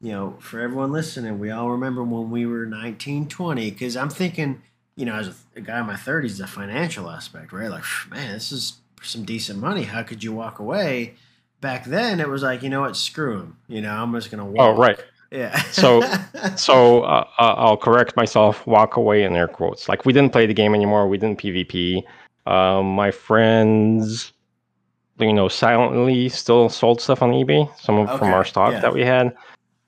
you know for everyone listening we all remember when we were 19 20 because i'm thinking you know as a, a guy in my 30s the financial aspect right like man this is some decent money how could you walk away back then it was like you know what? Screw him you know i'm just gonna oh, walk. oh right. Yeah. So *laughs* so uh, uh, i'll correct myself walk away in air quotes. Like we didn't play the game anymore. We didn't pvp um, my friends you know silently still sold stuff on ebay some of okay. from our stock yeah. that we had.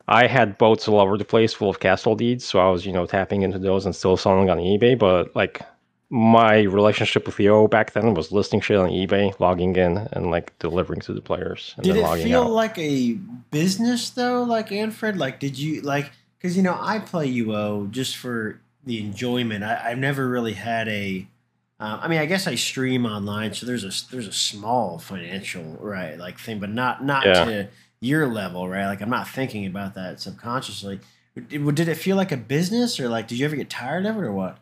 I had boats all over the place full of castle deeds so i was you know tapping into those and still selling on ebay but like my relationship with UO back then was listing shit on eBay, logging in, and like delivering to the players. did it feel out. like a business though, like Manfred? Like, did you like? Because you know, I play UO just for the enjoyment. I, have never really had a. Uh, I mean, I guess I stream online, so there's a there's a small financial right like thing, but not not yeah. to your level, right? Like I'm not thinking about that subconsciously. Did, did it feel like a business, or like did you ever get tired of it, or what?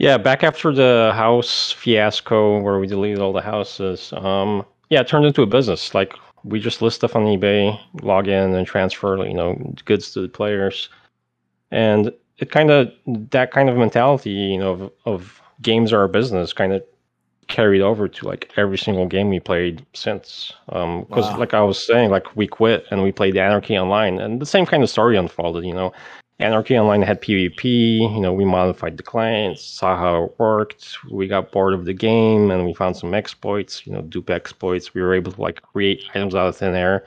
Yeah, back after the house fiasco where we deleted all the houses, um, yeah, it turned into a business. Like we just list stuff on eBay, log in, and transfer, you know, goods to the players, and it kind of that kind of mentality, you know, of, of games are a business, kind of carried over to like every single game we played since. Because, um, wow. like I was saying, like we quit and we played Anarchy Online, and the same kind of story unfolded. You know, Anarchy Online had PvP. You know, we modified the clients, saw how it worked. We got bored of the game, and we found some exploits. You know, dupe exploits. We were able to like create items out of thin air,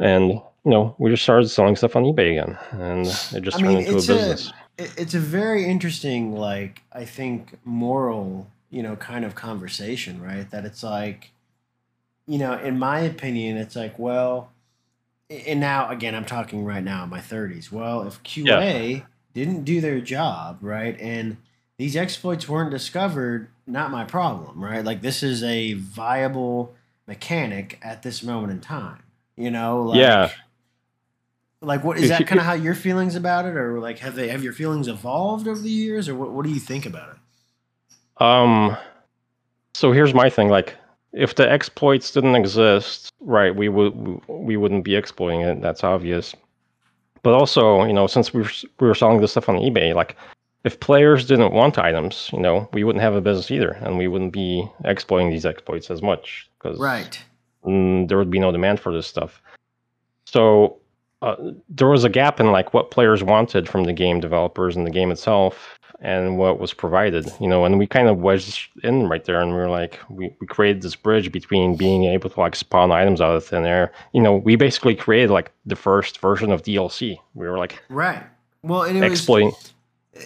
and you know, we just started selling stuff on eBay again, and it just I turned mean, into a business. A, it's a very interesting, like I think, moral, you know, kind of conversation, right? That it's like, you know, in my opinion, it's like, well and now again i'm talking right now in my 30s well if qa yeah. didn't do their job right and these exploits weren't discovered not my problem right like this is a viable mechanic at this moment in time you know like, yeah Like, what is that kind of how your feelings about it, or like have they have your feelings evolved over the years, or what? What do you think about it? Um, so here's my thing. Like, if the exploits didn't exist, right, we would we wouldn't be exploiting it. That's obvious. But also, you know, since we were, we were selling this stuff on eBay, like if players didn't want items, you know, we wouldn't have a business either, and we wouldn't be exploiting these exploits as much because right, mm, there would be no demand for this stuff. So uh, there was a gap in like what players wanted from the game developers and the game itself and what was provided you know and we kind of wedged in right there and we were like we, we created this bridge between being able to like spawn items out of thin air you know we basically created like the first version of dlc we were like right well and it exploiting was,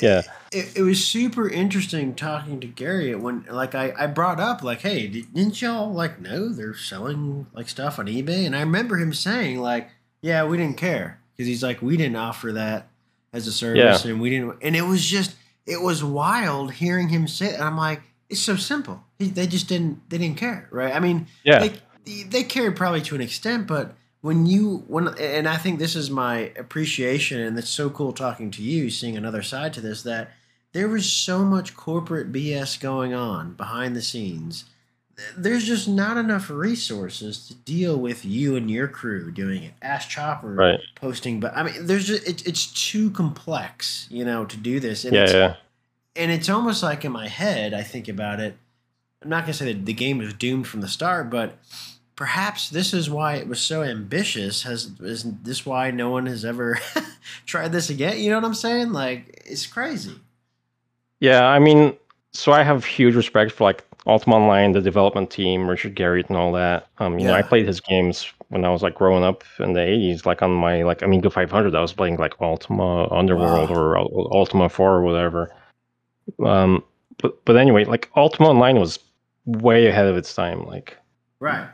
yeah it, it was super interesting talking to gary when like I, I brought up like hey didn't y'all like know they're selling like stuff on ebay and i remember him saying like yeah, we didn't care because he's like, we didn't offer that as a service, yeah. and we didn't. And it was just, it was wild hearing him say. It. And I'm like, it's so simple. He, they just didn't, they didn't care, right? I mean, yeah, they, they cared probably to an extent, but when you when and I think this is my appreciation, and it's so cool talking to you, seeing another side to this that there was so much corporate BS going on behind the scenes there's just not enough resources to deal with you and your crew doing it. Ask Chopper right. posting, but I mean, there's just it, it's too complex, you know, to do this. And yeah, it's, yeah. And it's almost like in my head, I think about it. I'm not gonna say that the game was doomed from the start, but perhaps this is why it was so ambitious. Has is this why no one has ever *laughs* tried this again? You know what I'm saying? Like it's crazy. Yeah, I mean, so I have huge respect for like Ultima Online, the development team, Richard Garriott, and all that. Um, you yeah. know, I played his games when I was like growing up in the '80s, like on my like Amiga 500. I was playing like Ultima Underworld wow. or Ultima 4 or whatever. Um, but but anyway, like Ultima Online was way ahead of its time. Like, right.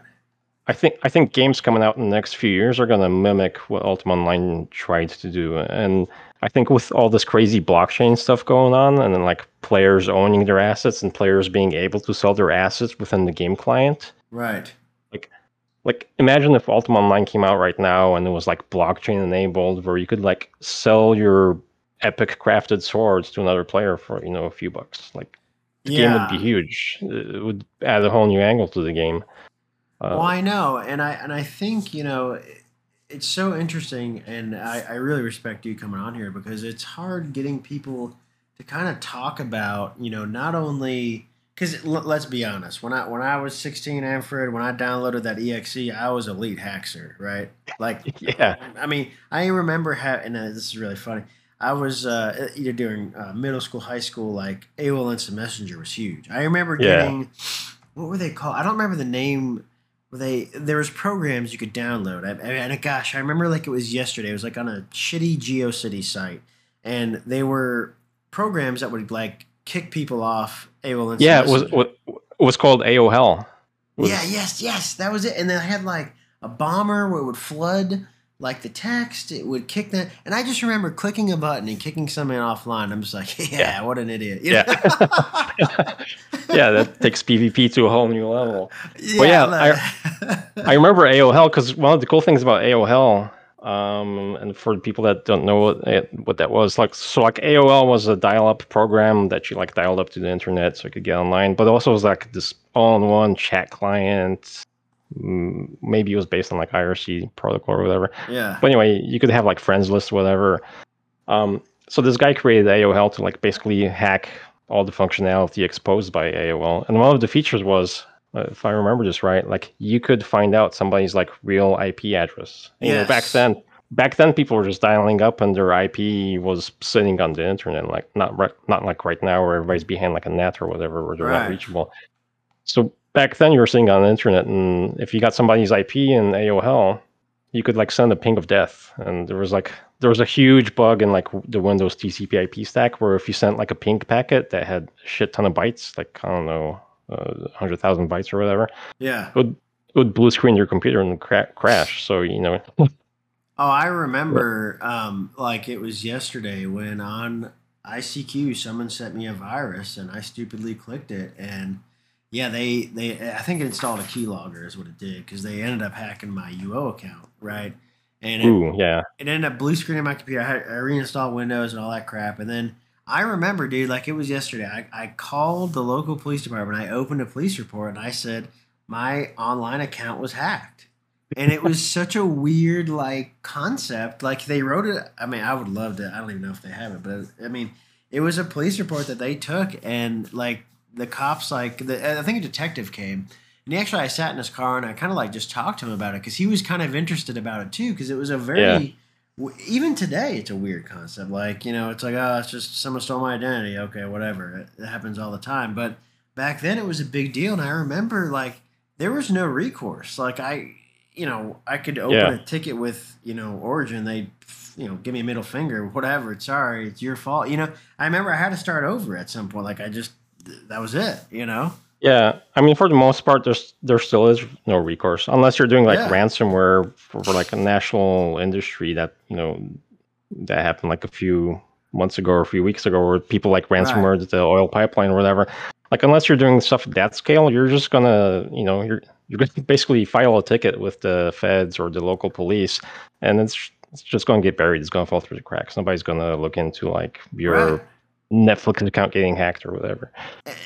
I think I think games coming out in the next few years are going to mimic what Ultima Online tried to do, and I think with all this crazy blockchain stuff going on, and then like players owning their assets and players being able to sell their assets within the game client. Right. Like, like imagine if Ultima Online came out right now and it was like blockchain enabled, where you could like sell your epic crafted swords to another player for you know a few bucks. Like, the yeah. game would be huge. It would add a whole new angle to the game. Uh, well, I know, and I and I think you know it's so interesting, and I, I really respect you coming on here because it's hard getting people to kind of talk about, you know, not only because l- let's be honest, when I when I was 16, Manfred, when I downloaded that exe, I was elite hacker, right? Like, *laughs* yeah. I mean, I remember having, and uh, this is really funny. I was uh, either during uh, middle school, high school, like AOL Instant Messenger was huge. I remember getting, yeah. what were they called? I don't remember the name they there was programs you could download. I, and gosh, I remember like it was yesterday. It was like on a shitty GeoCity site, and they were programs that would like kick people off AOL. And Yeah, it was what was called AOHell. Yeah, yes, yes, that was it. And then I had like a bomber where it would flood like the text, it would kick that. And I just remember clicking a button and kicking something offline. I'm just like, *laughs* yeah, yeah. what an idiot. You yeah. *laughs* yeah, that takes PvP to a whole new level. Yeah, well, yeah I, I remember AOL because one of the cool things about AOL, um, and for people that don't know what, it, what that was, like, so like AOL was a dial up program that you like dialed up to the internet so you could get online, but also was like this all in one chat client maybe it was based on like IRC protocol or whatever. Yeah. But anyway, you could have like friends list, whatever. Um, so this guy created AOHell to like basically hack all the functionality exposed by AOL, and one of the features was, uh, if I remember this right, like you could find out somebody's like real IP address. yes. You know, back then, back then people were just dialing up and their IP was sitting on the internet, like not right, not like right now where everybody's behind like a net or whatever where they're right. not reachable. So back then you were seeing on the internet, and if you got somebody's IP in AOL, you could like send a ping of death. And there was like there was a huge bug in like the Windows TCP/IP stack where if you sent like a ping packet that had shit ton of bytes, like I don't know, uh, hundred thousand bytes or whatever, yeah, it would it would blue screen your computer and cra- crash. So you know. *laughs* oh, I remember, um, like it was yesterday when on ICQ someone sent me a virus and I stupidly clicked it and yeah, they they I think it installed a keylogger is what it did because they ended up hacking my UO account, right? and Ooh, yeah. it ended up blue screening my computer. I, had, I reinstalled Windows and all that crap, and then I remember, dude, like it was yesterday. I, I called the local police department. I opened a police report and I said my online account was hacked. And it was *laughs* such a weird like concept. Like they wrote it. I mean, I would love to. I don't even know if they have it, but I mean, it was a police report that they took, and like the cops, like the, uh, I think a detective came, and he actually I sat in his car and I kind of like just talked to him about it because he was kind of interested about it too because it was a very Yeah. w- even today it's a weird concept like you know it's like oh it's just someone stole my identity okay whatever it, it happens all the time but back then it was a big deal and i remember like there was no recourse like i you know i could open Yeah. a ticket with you know origin they you know give me a middle finger whatever it's sorry it's your fault you know i remember i had to start over at some point like i just that was it you know Yeah, I mean, for the most part, there's there still is no recourse unless you're doing like Yeah. ransomware for, for like a national industry that you know that happened like a few months ago or a few weeks ago, where people like ransomware the oil pipeline or whatever. Like unless you're doing stuff at that scale, you're just gonna you know you're you're gonna *laughs* basically file a ticket with the feds or the local police, and it's it's just gonna get buried. It's gonna fall through the cracks. Nobody's gonna look into like your Right. Netflix account getting hacked or whatever.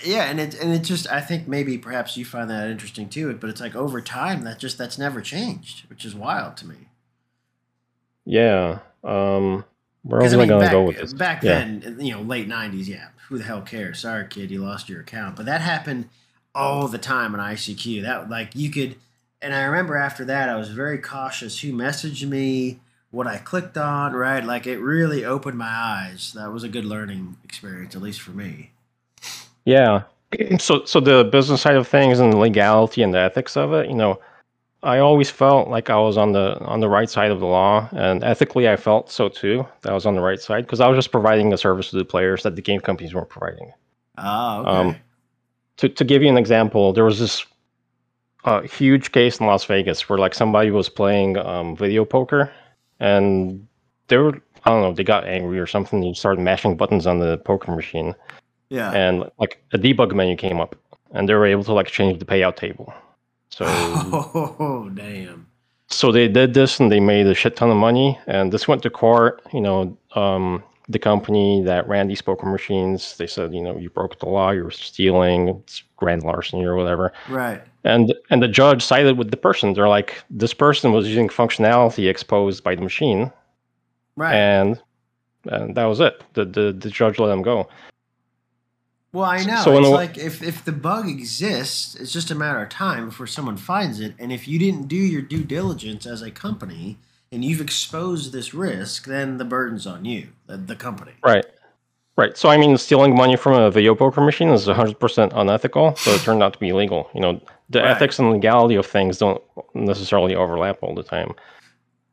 Yeah, and it and it just I think maybe perhaps you find that interesting too, but it's like over time that just that's never changed, which is wild to me. Yeah. Um, where Because was I I, gonna back, go with this? back yeah. then, you know, late '90s, yeah, who the hell cares? Sorry, kid, you lost your account. But that happened all the time on ICQ. That like you could, and I remember after that, I was very cautious who messaged me, what I clicked on, right? Like it really opened my eyes. That was a good learning experience, at least for me. Yeah. *clears throat* So, so the business side of things and the legality and the ethics of it, you know, I always felt like I was on the on the right side of the law, and ethically, I felt so too. That I was on the right side because I was just providing a service to the players that the game companies weren't providing. Oh, okay. Um, to to give you an example, there was this uh, huge case in Las Vegas where like somebody was playing um, video poker, and they were I don't know they got angry or something. They started mashing buttons on the poker machine, yeah. and like a debug menu came up, and they were able to like change the payout table. So oh, *laughs* damn. so they did this and they made a shit ton of money and this went to court you know um, the company that ran these poker machines they said you know you broke the law you were stealing it's grand larceny or whatever Right. And and the judge sided with the person they're like this person was using functionality exposed by the machine Right. and and that was it the, the the judge let him go Well, I know. So it's a- like if, if the bug exists, it's just a matter of time before someone finds it. And if you didn't do your due diligence as a company and you've exposed this risk, then the burden's on you, the, the company. right right so i mean stealing money from a video poker machine is 100% unethical so it turned out to be illegal you know the Right. ethics and legality of things don't necessarily overlap all the time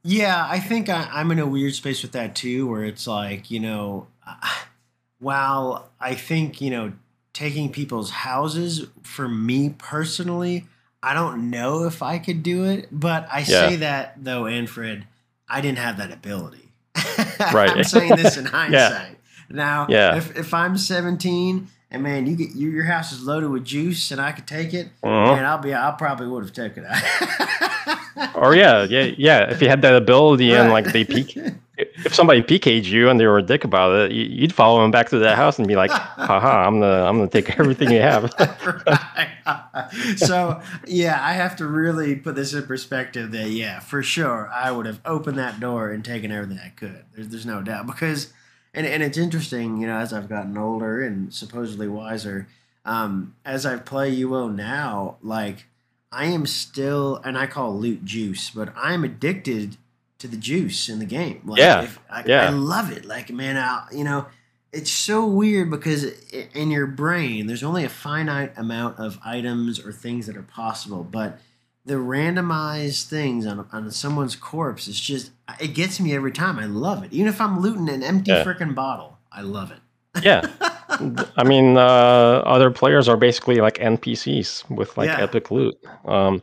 Yeah, I think I, I'm in a weird space with that too, where it's like, you know, *sighs* while I think, you know, taking people's houses, for me personally, I don't know if I could do it. But I say that, though, Manfred, I didn't have that ability. *laughs* Right. I'm saying this in *laughs* hindsight. Now, Yeah. if, if I'm 17 and man, you get you, your house is loaded with juice and I could take it, Mhm. man, I'll be, I probably would have taken it. *laughs* or yeah yeah yeah if you had that ability and like they peek *laughs* if somebody PK'd you and they were a dick about it you- you'd follow them back to that house and be like haha i'm gonna i'm gonna take everything you have *laughs* so yeah, I have to really put this in perspective. That yeah, for sure, I would have opened that door and taken everything I could. There's, there's no doubt because, and and it's interesting, you know, as I've gotten older and supposedly wiser, um, as I play UO now, like I am still, and I call loot juice, but I'm addicted to the juice in the game. Like, Yeah, I, yeah. I love it. Like man, I, you know it's so weird because in your brain there's only a finite amount of items or things that are possible but the randomized things on, on someone's corpse is just it gets me every time. I love it. Even if i'm looting an empty Yeah. freaking bottle i love it. Yeah. *laughs* I mean uh other players are basically like npcs with like Yeah. epic loot. Um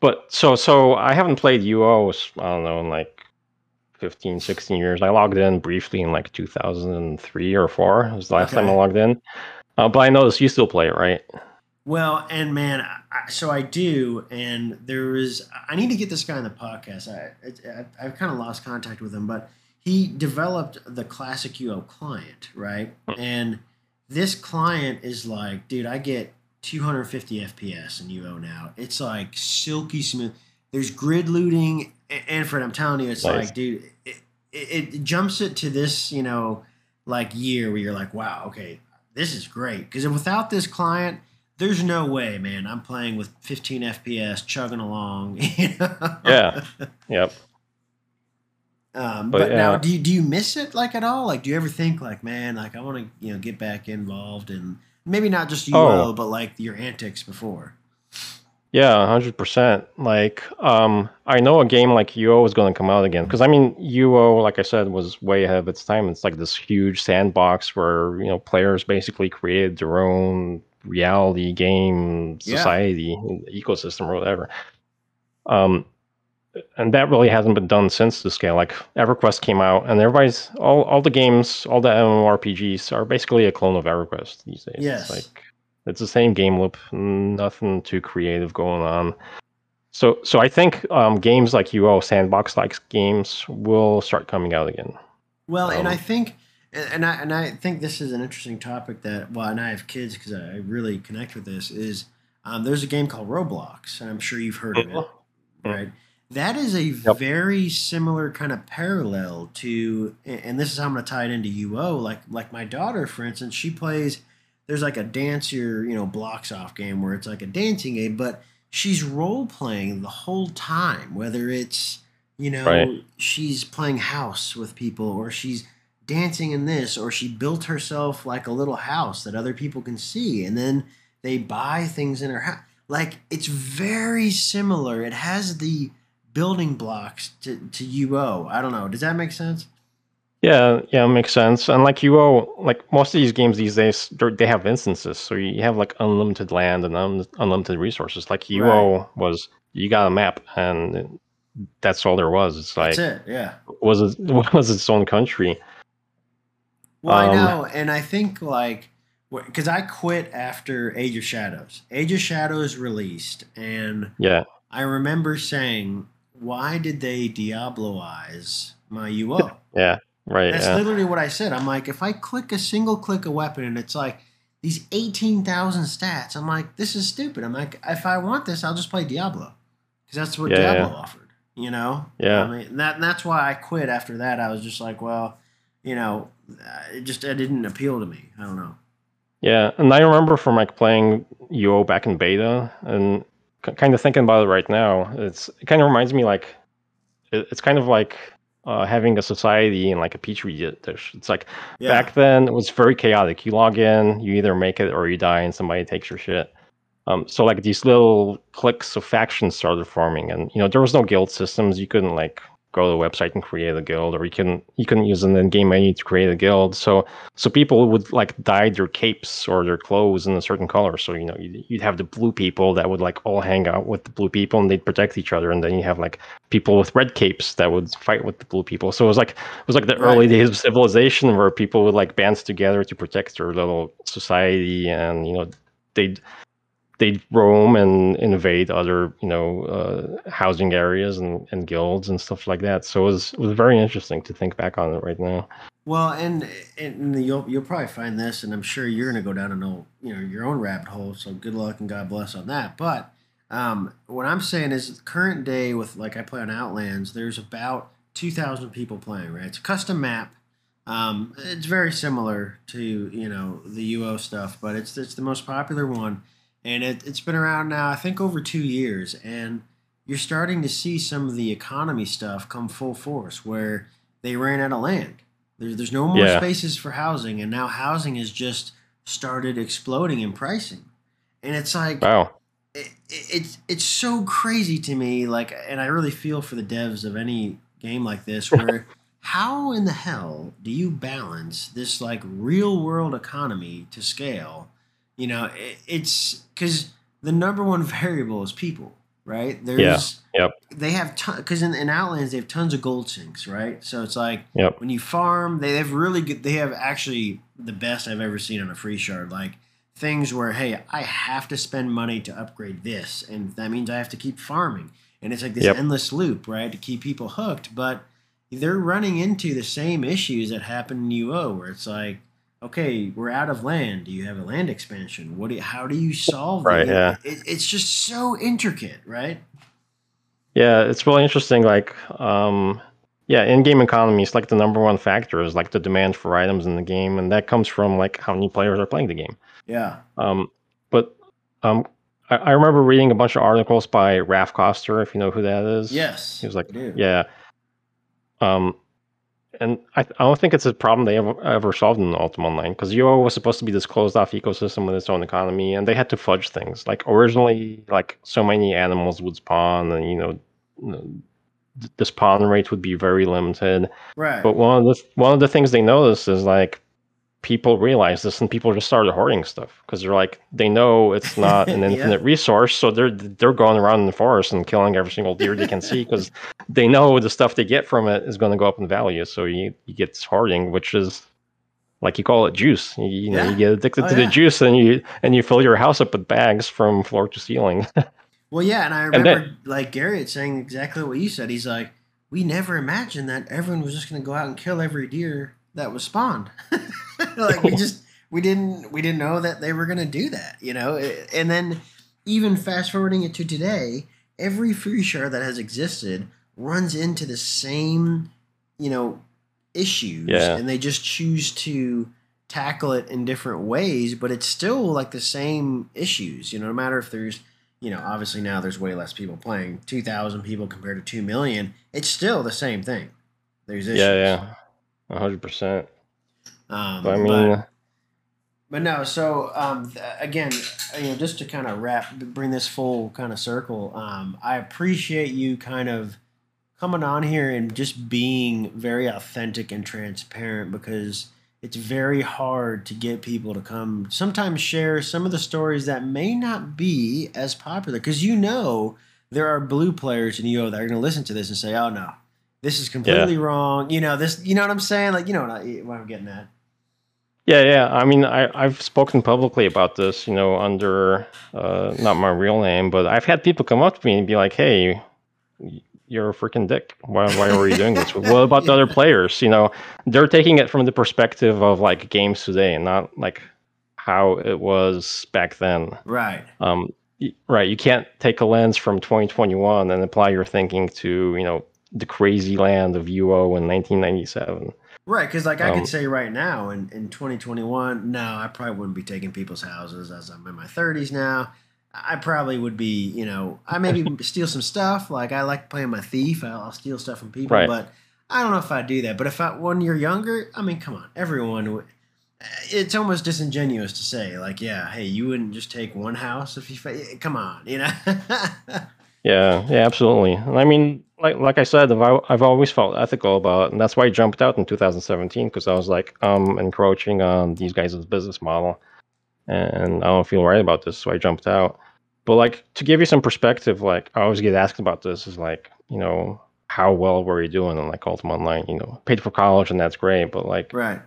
but so so i haven't played uo i don't know in like 15 16 years. I logged in briefly in like 2003 or 4 it was the last time i logged in. Uh, but i noticed you still play it right Well, and man, I, so I do, and there is. I need to get this guy on the podcast. I, I I've kind of lost contact with him, but he developed the classic UO client, right? And this client is like, dude, I get 250 FPS in UO now. It's like silky smooth. There's grid looting, Manfred, I'm telling you, it's Nice. like, dude, it, it, it jumps it to this, you know, like year where you're like, wow, okay, this is great. Because without this client, there's no way, man. I'm playing with 15 FPS, chugging along. *laughs* You know? Yeah. Yep. Um, But, but now, yeah. do you, do you miss it like at all? Like, do you ever think like, man, like I want to you know get back involved and maybe not just UO, Oh. but like your antics before? Yeah, hundred percent. Like, um, I know a game like UO is going to come out again because I mean, UO, like I said, was way ahead of its time. It's like this huge sandbox where you know players basically created their own reality game Yeah. society ecosystem or whatever. Um, and that really hasn't been done since the scale. Like EverQuest came out, and everybody's all all the games, all the MMORPGs are basically a clone of EverQuest these days. Yes. It's like it's the same game loop, nothing too creative going on. So, so I think um, games like UO sandbox like games will start coming out again. Well, and Um, I think, and I and I think this is an interesting topic that. Well, and I have kids because I really connect with this. Is um, there's a game called Roblox, and I'm sure you've heard of it, Mhm. right? That is a Yep. very similar kind of parallel to, and this is how I'm going to tie it into UO. Like, like my daughter, for instance, she plays. There's like a dancer, you know, blocks off game where it's like a dancing game, but she's role playing the whole time. Whether it's you know Right. she's playing house with people, or she's dancing in this, or she built herself like a little house that other people can see, and then they buy things in her house. Like it's very similar. It has the building blocks to, to UO. I don't know. Does that make sense? Yeah, yeah, makes sense. And like UO, like most of these games these days, they're- have instances, so you have like unlimited land and un- unlimited resources. Like UO was, you got a map, and that's all there was. It's like That's it. Yeah. was it *laughs* was its own country. Well, I Um, know, and I think like because I quit after Age of Shadows. Age of Shadows released, and Yeah, I remember saying, "Why did they Diabloize my UO?" yeah, right. That's yeah. literally what I said. I'm like, if I click a single click a weapon and it's like these 18,000 stats, I'm like, this is stupid. I'm like, if I want this, I'll just play Diablo because that's what Yeah, yeah. Diablo offered. You know? Yeah. I mean, that that's why I quit after that. I was just like, well, you know, it just it didn't appeal to me. I don't know. Yeah, and I remember from like playing UO back in beta, and k- kind of thinking about it right now. It's it kind of reminds me like it, it's kind of like uh, having a society in like a petri dish. It's like Yeah. back then it was very chaotic. You log in, you either make it or you die, and somebody takes your shit. Um, so like these little cliques of factions started forming, and you know there was no guild systems. You couldn't like go to the website and create a guild, or you couldn't you couldn't use an in-game menu to create a guild. So so people would like dye their capes or their clothes in a certain color. So you know you'd, you'd have the blue people that would like all hang out with the blue people and they'd protect each other, and then you have like people with red capes that would fight with the blue people. So it was like it was like the early days of civilization where people would like band together to protect their little society, and you know they'd they'd roam and invade other you know uh, housing areas and, and guilds and stuff like that. So it was it was very interesting to think back on it right now. Well, and and you'll you'll probably find this, and I'm sure you're going to go down an old you know your own rabbit hole. So good luck and God bless on that. But um, what I'm saying is, current day with like I play on Outlands, there's about two thousand people playing. Right, it's a custom map. Um, it's very similar to you know the UO stuff, but it's it's the most popular one, and it, it's been around now I think over two years, and you're starting to see some of the economy stuff come full force where they ran out of land. There's there's no more Yeah. spaces for housing, and now housing has just started exploding in pricing, and it's like Wow. it, it's it's so crazy to me like and i really feel for the devs of any game like this *laughs* where how in the hell do you balance this like real world economy to scale you know it, it's because the number one variable is people right there's Yep. they have because in, in outlands they have tons of gold sinks right so it's like Yep. when you farm they have really good they have actually the best i've ever seen on a free shard like things where hey, I have to spend money to upgrade this, and that means I have to keep farming, and it's like this Yep. endless loop, right, to keep people hooked. But they're running into the same issues that happen in UO, where it's like, okay, we're out of land. Do you have a land expansion? What? Do you, how do you solve Right, yeah. It, it's just so intricate, right? Yeah, it's really interesting. Like, um, yeah, in-game economy is like the number one factor is like the demand for items in the game, and that comes from like how many players are playing the game. Yeah. Um, but um, I, I remember reading a bunch of articles by Raf Koster, if you know who that is. Yes. He was like, yeah. Um, and I, I don't think it's a problem they ever ever solved in Ultima Online because UO was supposed to be this closed off ecosystem with its own economy, and they had to fudge things. Like originally, like so many animals would spawn, and you know, the spawn rate would be very limited. Right. But one of the one of the things they noticed is like people realize this, and people just started hoarding stuff because they're like they know it's *laughs* not an Yeah. infinite resource, so they're they're going around in the forest and killing every single deer they can see because *laughs* they know the stuff they get from it is going to go up in value. So you you get this hoarding, which is like you call it juice. You, you know, Yeah. you get addicted Oh, to yeah. the juice, and you and you fill your house up with bags from floor to ceiling. *laughs* Well, yeah, and I And remember then- like Garriott saying exactly what you said. He's like, "We never imagined that everyone was just going to go out and kill every deer that was spawned. *laughs* like we just we didn't we didn't know that they were going to do that, you know. And then even fast forwarding it to today, every free shard that has existed runs into the same, you know, issues, Yeah. and they just choose to tackle it in different ways, but it's still like the same issues. You know, no matter if there's you know, obviously now there's way less people playing. Two thousand people compared to two million. It's still the same thing. There's issues. yeah, yeah, hundred percent. Um, But I mean, but, but no. So um, again, you know, just to kind of wrap, bring this full kind of circle. Um, I appreciate you kind of coming on here and just being very authentic and transparent because it's very hard to get people to come sometimes share some of the stories that may not be as popular because you know there are blue players in UO that are going to listen to this and say, "Oh no, this is completely wrong." You know this. You know what I'm saying? Like you know what, I, what I'm getting at. Yeah, yeah. I mean, I, I've spoken publicly about this, you know, under uh, not my real name, but I've had people come up to me and be like, "Hey, you're a freaking dick. Why, why were you doing this? *laughs* what about the other players? You know, they're taking it from the perspective of like games today, and not like how it was back then. Right. Um, right. You can't take a lens from 2021 and apply your thinking to, you know, the crazy land of UO in 1997. Right, because like I Um, could say right now in, in 2021, no, I probably wouldn't be taking people's houses as I'm in my 30s now. I probably would be, you know, I maybe *laughs* steal some stuff. Like I like playing my thief. I'll, I'll steal stuff from people, Right. but I don't know if I'd do that. But if I when you're younger, I mean, come on, everyone. It's almost disingenuous to say like, yeah, hey, you wouldn't just take one house if you. fa- Come on, you know. *laughs* Yeah, yeah, absolutely. I mean, like like I said, I've, I've always felt ethical about it, and that's why I jumped out in 2017 because I was like, I'm encroaching on these guys' business model, and I don't feel right about this, so I jumped out. But like to give you some perspective, like I always get asked about this, is like, you know, how well were you doing on like Ultima Online? You know, paid for college, and that's great, but like, right.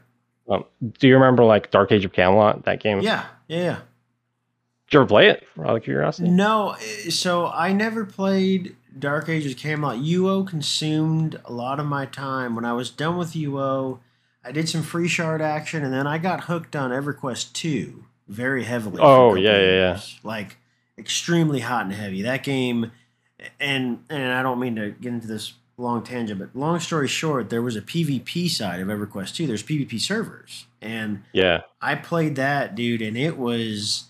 um, do you remember like Dark Age of Camelot? That game? Yeah. Yeah. Yeah. Did you ever play it? Out of curiosity. No, eh, so I never played Dark Ages came out, UO consumed a lot of my time. When I was done with UO, I did some free shard action, and then I got hooked on EverQuest 2 very heavily. Oh, yeah, yeah, yeah. Like extremely hot and heavy. That game, and and I don't mean to get into this long tangent, but long story short, there was a PvP side of EverQuest 2. There's PvP servers, and Yeah. I played that, dude, and it was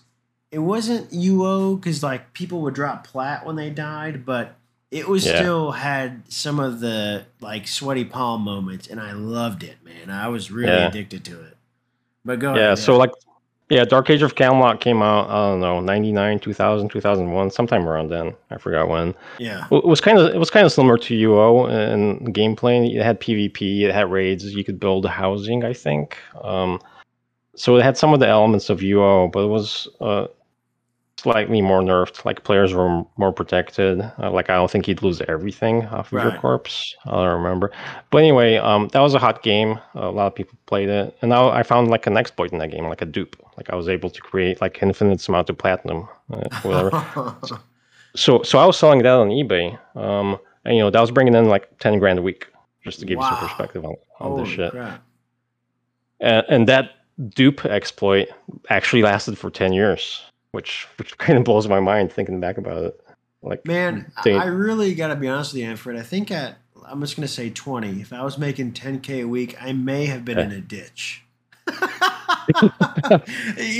it wasn't UO because like people would drop plat when they died, but it was Yeah. still had some of the like sweaty palm moments, and I loved it, man. I was really Yeah. addicted to it. But go yeah ahead. so like yeah dark age of camelot came out i don't know 99 2000 2001 sometime around then i forgot when yeah, it was kind of it was kind of similar to uo in gameplay it had pvp it had raids you could build housing i think um, so it had some of the elements of uo but it was uh, slightly more nerfed. Like players were more protected. Uh, like I don't think he'd lose everything off of your corpse. I don't remember. But anyway, um, that was a hot game. a lot of people played it, and now I found like an exploit in that game, like a dupe. Like I was able to create like infinite amount of platinum, uh, *laughs* whatever. so so I was selling that on eBay. Um, and you know that was bringing in like ten grand a week, just to give you some perspective on, on Holy this shit. And, and that dupe exploit actually lasted for 10 years, which which kind of blows my mind thinking back about it. Like, Man, I- they- I really got to be honest with you, Manfred. I think at I'm just going to say 20. If I was making 10k a week, I may have been in a ditch. *laughs* you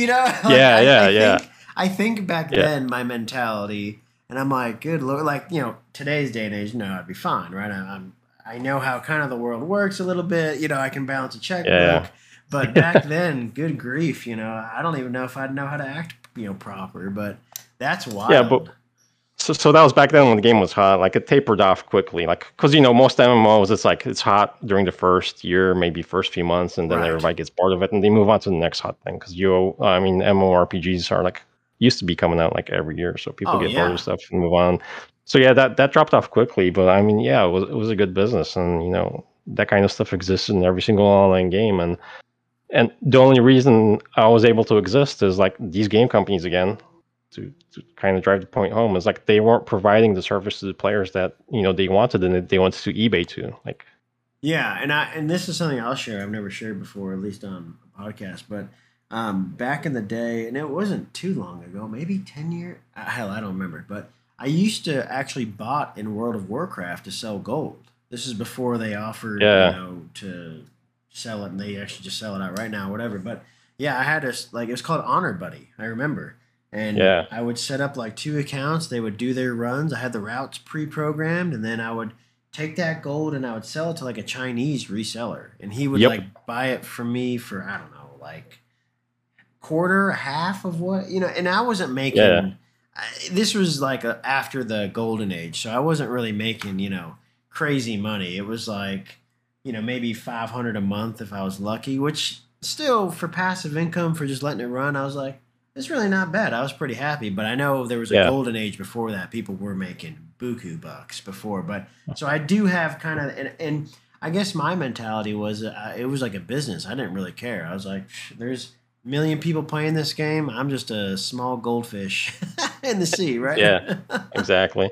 know? like, Yeah, I, yeah, I yeah. Think, I think back Yeah. then my mentality, and I'm like, good lord, like you know, today's day and age, no, I'd be fine, right? I, I'm I know how kind of the world works a little bit. You know, I can balance a checkbook. Yeah. But back then, good grief, you know, I don't even know if I'd know how to act, you know, proper. But that's wild. Yeah, but- so, so that was back then when the game was hot. Like, it tapered off quickly. Like, because, you know, most MMOs, it's like it's hot during the first year, maybe first few months, and then Right. everybody gets bored of it and they move on to the next hot thing. Because, you, I mean, MMORPGs are like, used to be coming out like every year. So people Oh, get yeah. bored of stuff and move on. So, yeah, that, that dropped off quickly. But, I mean, yeah, it was, it was a good business. And, you know, that kind of stuff exists in every single online game. And, and the only reason I was able to exist is like these game companies again to, to kind of drive the point home is like they weren't providing the service to the players that you know they wanted and that they wanted to eBay to like Yeah, and I and this is something I'll share. I've never shared before, at least on a podcast. But um, back in the day, and it wasn't too long ago, maybe ten years. Hell, I don't remember. But I used to actually bought in World of Warcraft to sell gold. This is before they offered, Yeah. you know, to sell it, and they actually just sell it out right now, whatever. But yeah, I had this like it was called Honorbuddy. I remember. And Yeah. I would set up like two accounts. They would do their runs. I had the routes pre-programmed, and then I would take that gold and I would sell it to like a Chinese reseller, and he would Yep. like buy it from me for I don't know, like quarter, half of what you know. And I wasn't making. Yeah. I, this was like a, after the golden age, so I wasn't really making you know crazy money. It was like you know maybe five hundred a month if I was lucky, which still for passive income for just letting it run, I was like. It's really not bad. I was pretty happy, but I know there was a Yeah. golden age before that. People were making buku bucks before, but so I do have kind of, and, and I guess my mentality was uh, it was like a business. I didn't really care. I was like, there's a million people playing this game. I'm just a small goldfish *laughs* in the sea, right? Yeah. exactly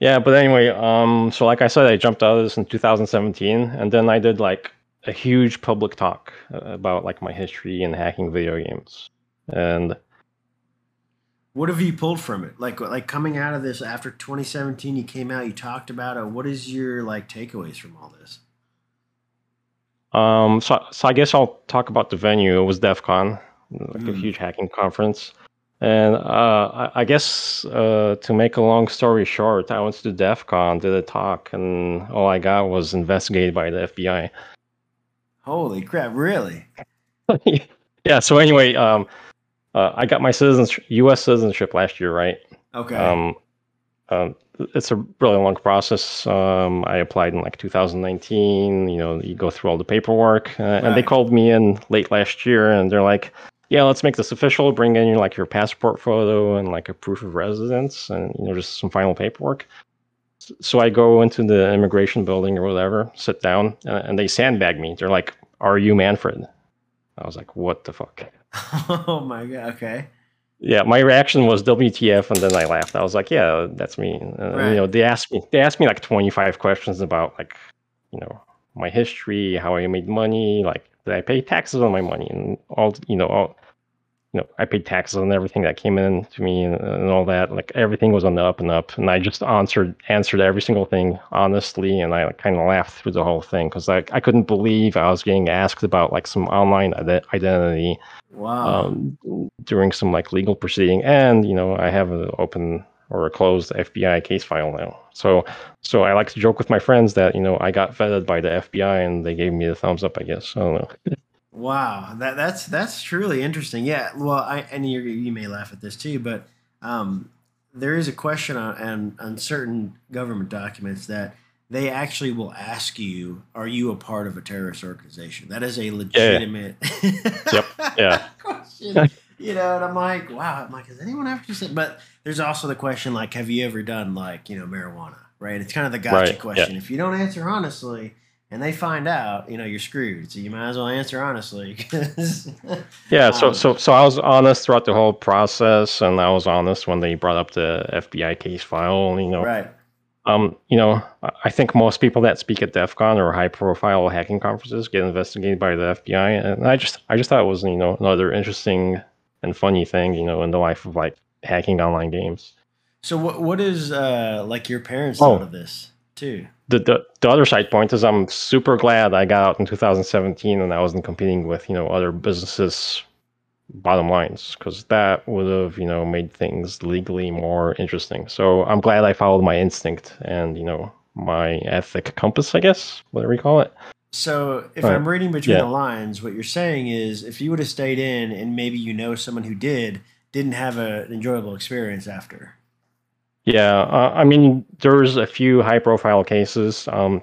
yeah but anyway um so like i said i jumped out of this in 2017 and then i did like a huge public talk uh, about like my history in hacking video games and what have you pulled from it? Like, like coming out of this after 2017, you came out, you talked about it. What is your like takeaways from all this? Um, so, so I guess I'll talk about the venue. It was DEF CON, like a Mm. huge hacking conference. And uh, I, I guess uh, to make a long story short, I went to DEF CON, did a talk, and all I got was investigated by the FBI. Holy crap! Really? *laughs* yeah, so anyway, um, uh, I got my citizenship, U.S. citizenship last year, right? Okay. Um, um, it's a really long process. Um, I applied in like 2019. You know, you go through all the paperwork, uh, and they called me in late last year, and they're like, "Yeah, let's make this official. Bring in like your passport photo and like a proof of residence, and you know, just some final paperwork." So I go into the immigration building or whatever, sit down, and, and they sandbag me. They're like, "Are you Manfred?" I was like, "What the fuck?" *laughs* oh my god. Okay. Yeah, my reaction was WTF, and then I laughed. I was like, "Yeah, that's me." Uh, Right. You know, they asked me they asked me like twenty five questions about like, you know, my history, how I made money, like did I pay taxes on my money, and all you know, all you know, I paid taxes on everything that came in to me and, and all that. Like everything was on the up and up, and I just answered answered every single thing honestly, and I kind of laughed through the whole thing because like I couldn't believe I was getting asked about like some online ide- identity Wow. um, during some like legal proceeding, and you know I have an open or a closed FBI case file now. So so I like to joke with my friends that you know I got vetted by the FBI and they gave me the thumbs up. I guess I don't know. *laughs* Wow, that that's that's truly interesting. Yeah, well, I and you you may laugh at this too, but um, there is a question on, on on certain government documents that they actually will ask you, "Are you a part of a terrorist organization?" That is a legitimate. Yep, yeah. *laughs* question. you know, and I'm like, wow. I'm like, has anyone ever just said? But there's also the question, like, have you ever done like you know marijuana? Right. It's kind of the gotcha Right, question. yeah. If you don't answer honestly. And they find out, you know, you're screwed. So you might as well answer honestly. *laughs* Yeah, so Um, so so I was honest throughout the whole process, and I was honest when they brought up the FBI case file. You know, right. um, you know, I- I think most people that speak at DEF CON or high-profile hacking conferences get investigated by the FBI, and I just I just thought it was you know another interesting and funny thing, you know, in the life of like hacking online games. So what what is uh like your parents Oh. thought of this too? The, the the other side point is I'm super glad I got out in 2017 and I wasn't competing with you know other businesses bottom lines because that would have you know made things legally more interesting. So I'm glad I followed my instinct and you know my ethic compass, I guess, whatever you call it. So if Right. I'm reading between Yeah. the lines, what you're saying is if you would have stayed in and maybe you know someone who did, didn't have a, an enjoyable experience after. Yeah, uh, I mean, there's a few high-profile cases. Um,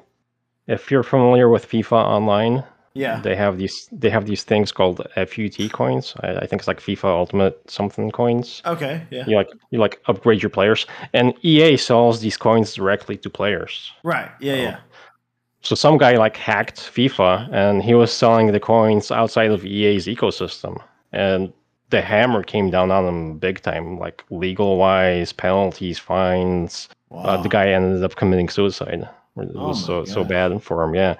if you're familiar with FIFA Online, Yeah. they have these they have these things called FUT coins. I, I think it's like FIFA Ultimate something coins. Okay. Yeah. You like you like upgrade your players, and EA sells these coins directly to players. Right. Yeah. Oh. Yeah. So some guy like hacked FIFA, and he was selling the coins outside of EA's ecosystem, and the hammer came down on him big time, like legal wise, penalties, fines. Wow. Uh, the guy ended up committing suicide. It Oh was so so bad for him. Yeah.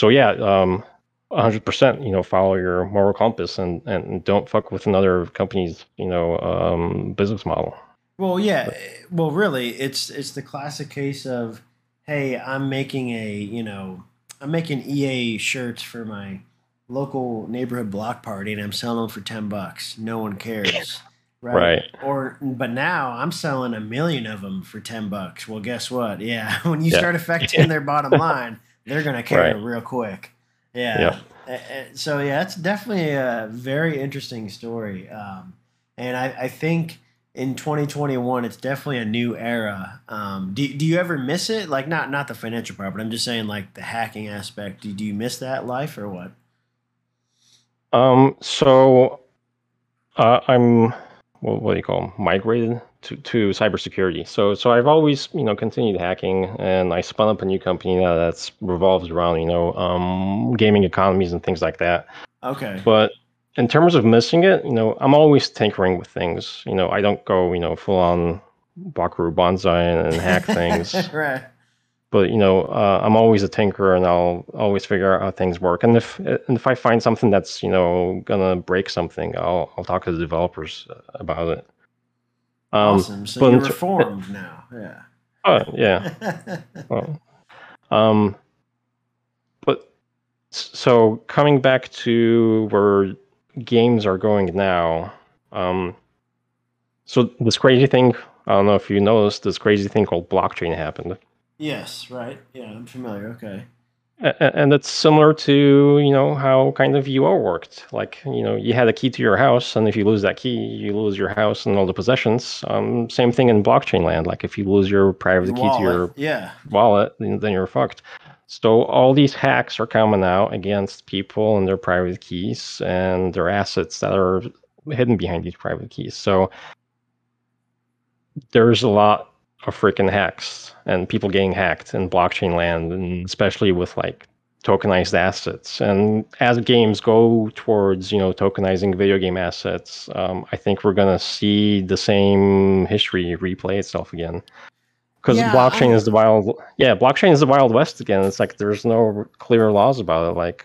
So yeah, um, hundred percent. You know, follow your moral compass and and don't fuck with another company's you know um, business model. Well, yeah. Well, really, it's it's the classic case of, hey, I'm making a you know, I'm making EA shirts for my local neighborhood block party, and I'm selling them for ten bucks. No one cares, right? *laughs* Right. Or, but now I'm selling a million of them for ten bucks. Well, guess what? Yeah, *laughs* when you Yeah. start affecting their bottom *laughs* line, they're gonna care Right. real quick. Yeah. Yeah. So yeah, it's definitely a very interesting story, um, and I, I think in 2021 it's definitely a new era. Um, do, do you ever miss it? Like not not the financial part, but I'm just saying like the hacking aspect. Do, do you miss that life or what? Um. So, uh, I'm what, what do you call migrated to to cybersecurity. So so I've always you know continued hacking, and I spun up a new company now that's revolves around you know um gaming economies and things like that. Okay. But in terms of missing it, you know, I'm always tinkering with things. You know, I don't go, you know, full on Buckaroo Banzai and hack *laughs* things. right. But you know, uh, I'm always a tinkerer, and I'll always figure out how things work. And if and if I find something that's you know gonna break something, I'll I'll talk to the developers uh, about it. Um, awesome. So but you're ter- now. Yeah. oh, yeah. *laughs* Well, um, but so coming back to where games are going now, um, so this crazy thing, I don't know if you noticed, this crazy thing called blockchain happened. Yes. Right. Yeah. I'm familiar. Okay. And it's similar to, you know, how kind of UO worked. Like, you know, you had a key to your house, and if you lose that key, you lose your house and all the possessions. Um, same thing in blockchain land. Like, if you lose your private key to your Wallet. Yeah. wallet, then you're fucked. So all these hacks are coming out against people and their private keys and their assets that are hidden behind these private keys. So there's a lot of freaking hacks and people getting hacked in blockchain land, and especially with like tokenized assets. And as games go towards you know tokenizing video game assets, um, I think we're gonna see the same history replay itself again. Because Yeah, blockchain I- is the wild, yeah, blockchain is the wild west again. It's like there's no clear laws about it. Like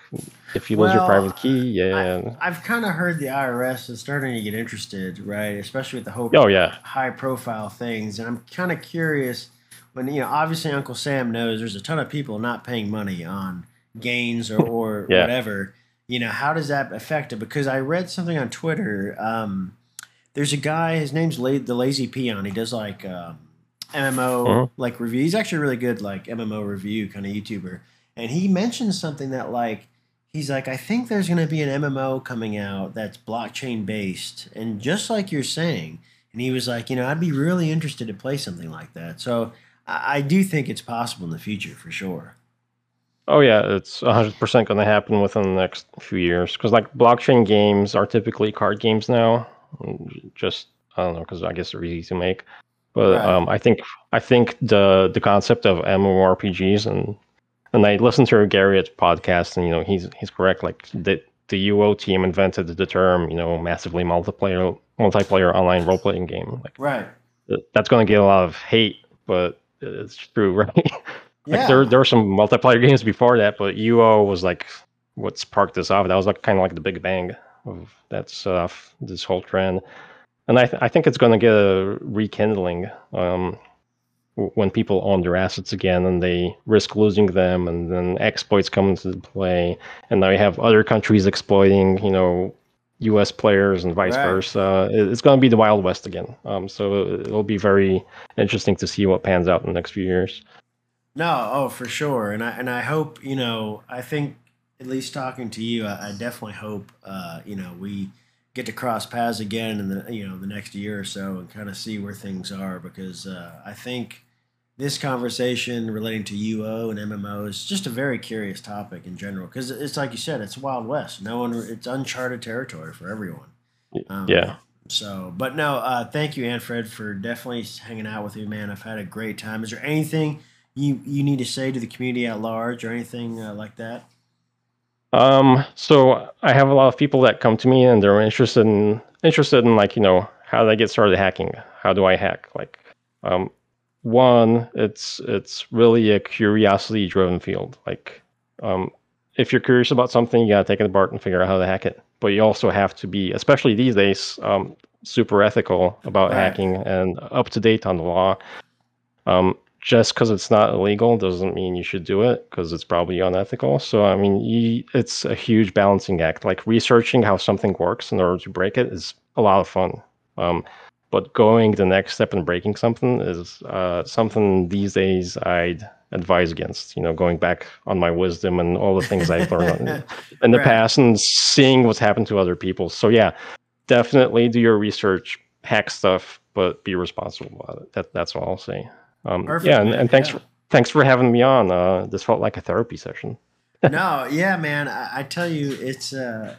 if you lose your private key, yeah, I've kind of heard the IRS is starting to get interested, right? Especially with the whole oh yeah, high profile things. And I'm kind of curious when, you know, obviously Uncle Sam knows there's a ton of people not paying money on gains or, or *laughs* Yeah. whatever. You know, how does that affect it? Because I read something on Twitter. Um, there's a guy, his name's La- the Lazy Peon. He does like um, MMO Mhm. like review. He's actually a really good like MMO review kind of YouTuber. And he mentioned something that like he's like, I think there's going to be an MMO coming out that's blockchain based, and just like you're saying. And he was like, you know, I'd be really interested to play something like that. So I, I do think it's possible in the future for sure. Oh yeah, it's 100% going to happen within the next few years because like blockchain games are typically card games now. Just I don't know because I guess they're easy to make. But right. um, I think I think the the concept of MMORPGs and and I listened to Garry's podcast and you know he's he's correct. Like the the UO team invented the term you know massively multiplayer multiplayer online role playing game. Like right. That's going to get a lot of hate, but it's true, *laughs* right? like yeah. there there were some multiplayer *laughs* games before that, but UO was like what sparked this off. That was like kind of like the big bang of that stuff, this whole trend. And I th- I think it's going to get a rekindling um, when people own their assets again and they risk losing them, and then exploits come into play, and now you have other countries exploiting, you know, U.S. players and vice right. versa. It's going to be the Wild West again. Um, so it'll be very interesting to see what pans out in the next few years. No, oh for sure, and I and I hope you know. I think at least talking to you, I, I definitely hope uh, you know we get to cross paths again in the you know the next year or so and kind of see where things are because uh, I think this conversation relating to UO and MMO is just a very curious topic in general because it's like you said, it's Wild West. No one, it's uncharted territory for everyone. Um, yeah. So, but no, uh, thank you, Manfred, for definitely hanging out with me, man. I've had a great time. Is there anything you you need to say to the community at large or anything uh, like that? Um, so I have a lot of people that come to me and they're interested in interested in like you know how do I get started hacking? How do I hack? Like, um, one, it's it's really a curiosity driven field. Like, um, if you're curious about something, you gotta take it apart and figure out how to hack it. But you also have to be, especially these days, um, super ethical about right. hacking and up to date on the law. Um, just because it's not illegal doesn't mean you should do it because it's probably unethical. So I mean, you, it's a huge balancing act. Like researching how something works in order to break it is a lot of fun. Um, but going the next step and breaking something is uh, something these days I'd advise against. You know, going back on my wisdom and all the things I've learned *laughs* in, the right. past and seeing what's happened to other people. So yeah, definitely do your research, hack stuff, but be responsible about it. That, that's all I'll say. Um, Perfect, yeah, and, and thanks yeah. for thanks for having me on. Uh, this felt like a therapy session. *laughs* no, yeah, man. I, I, tell you, it's uh,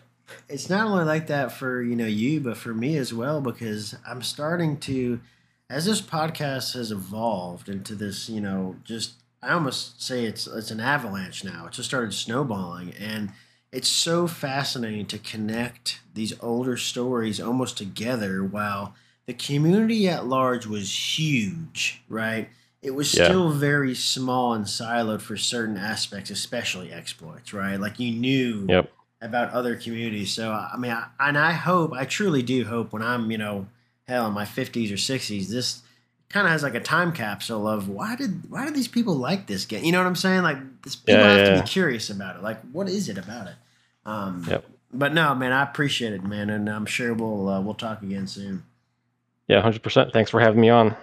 it's not only like that for you know you, but for me as well because I'm starting to, as this podcast has evolved into this, you know, just I almost say it's it's an avalanche now. It just started snowballing, and it's so fascinating to connect these older stories almost together while the community at large was huge, right? It was yeah. still very small and siloed for certain aspects, especially exploits, right? Like you knew yep. about other communities. So I mean, I, and I hope, I truly do hope, when I'm, you know, hell in my 50s or 60s, this kind of has like a time capsule of why did why did these people like this game? You know what I'm saying? Like this, people yeah, have yeah. to be curious about it. Like what is it about it? Um, yep. But no, man, I appreciate it, man, and I'm sure we'll uh, we'll talk again soon. Yeah, 100%. Thanks for having me on.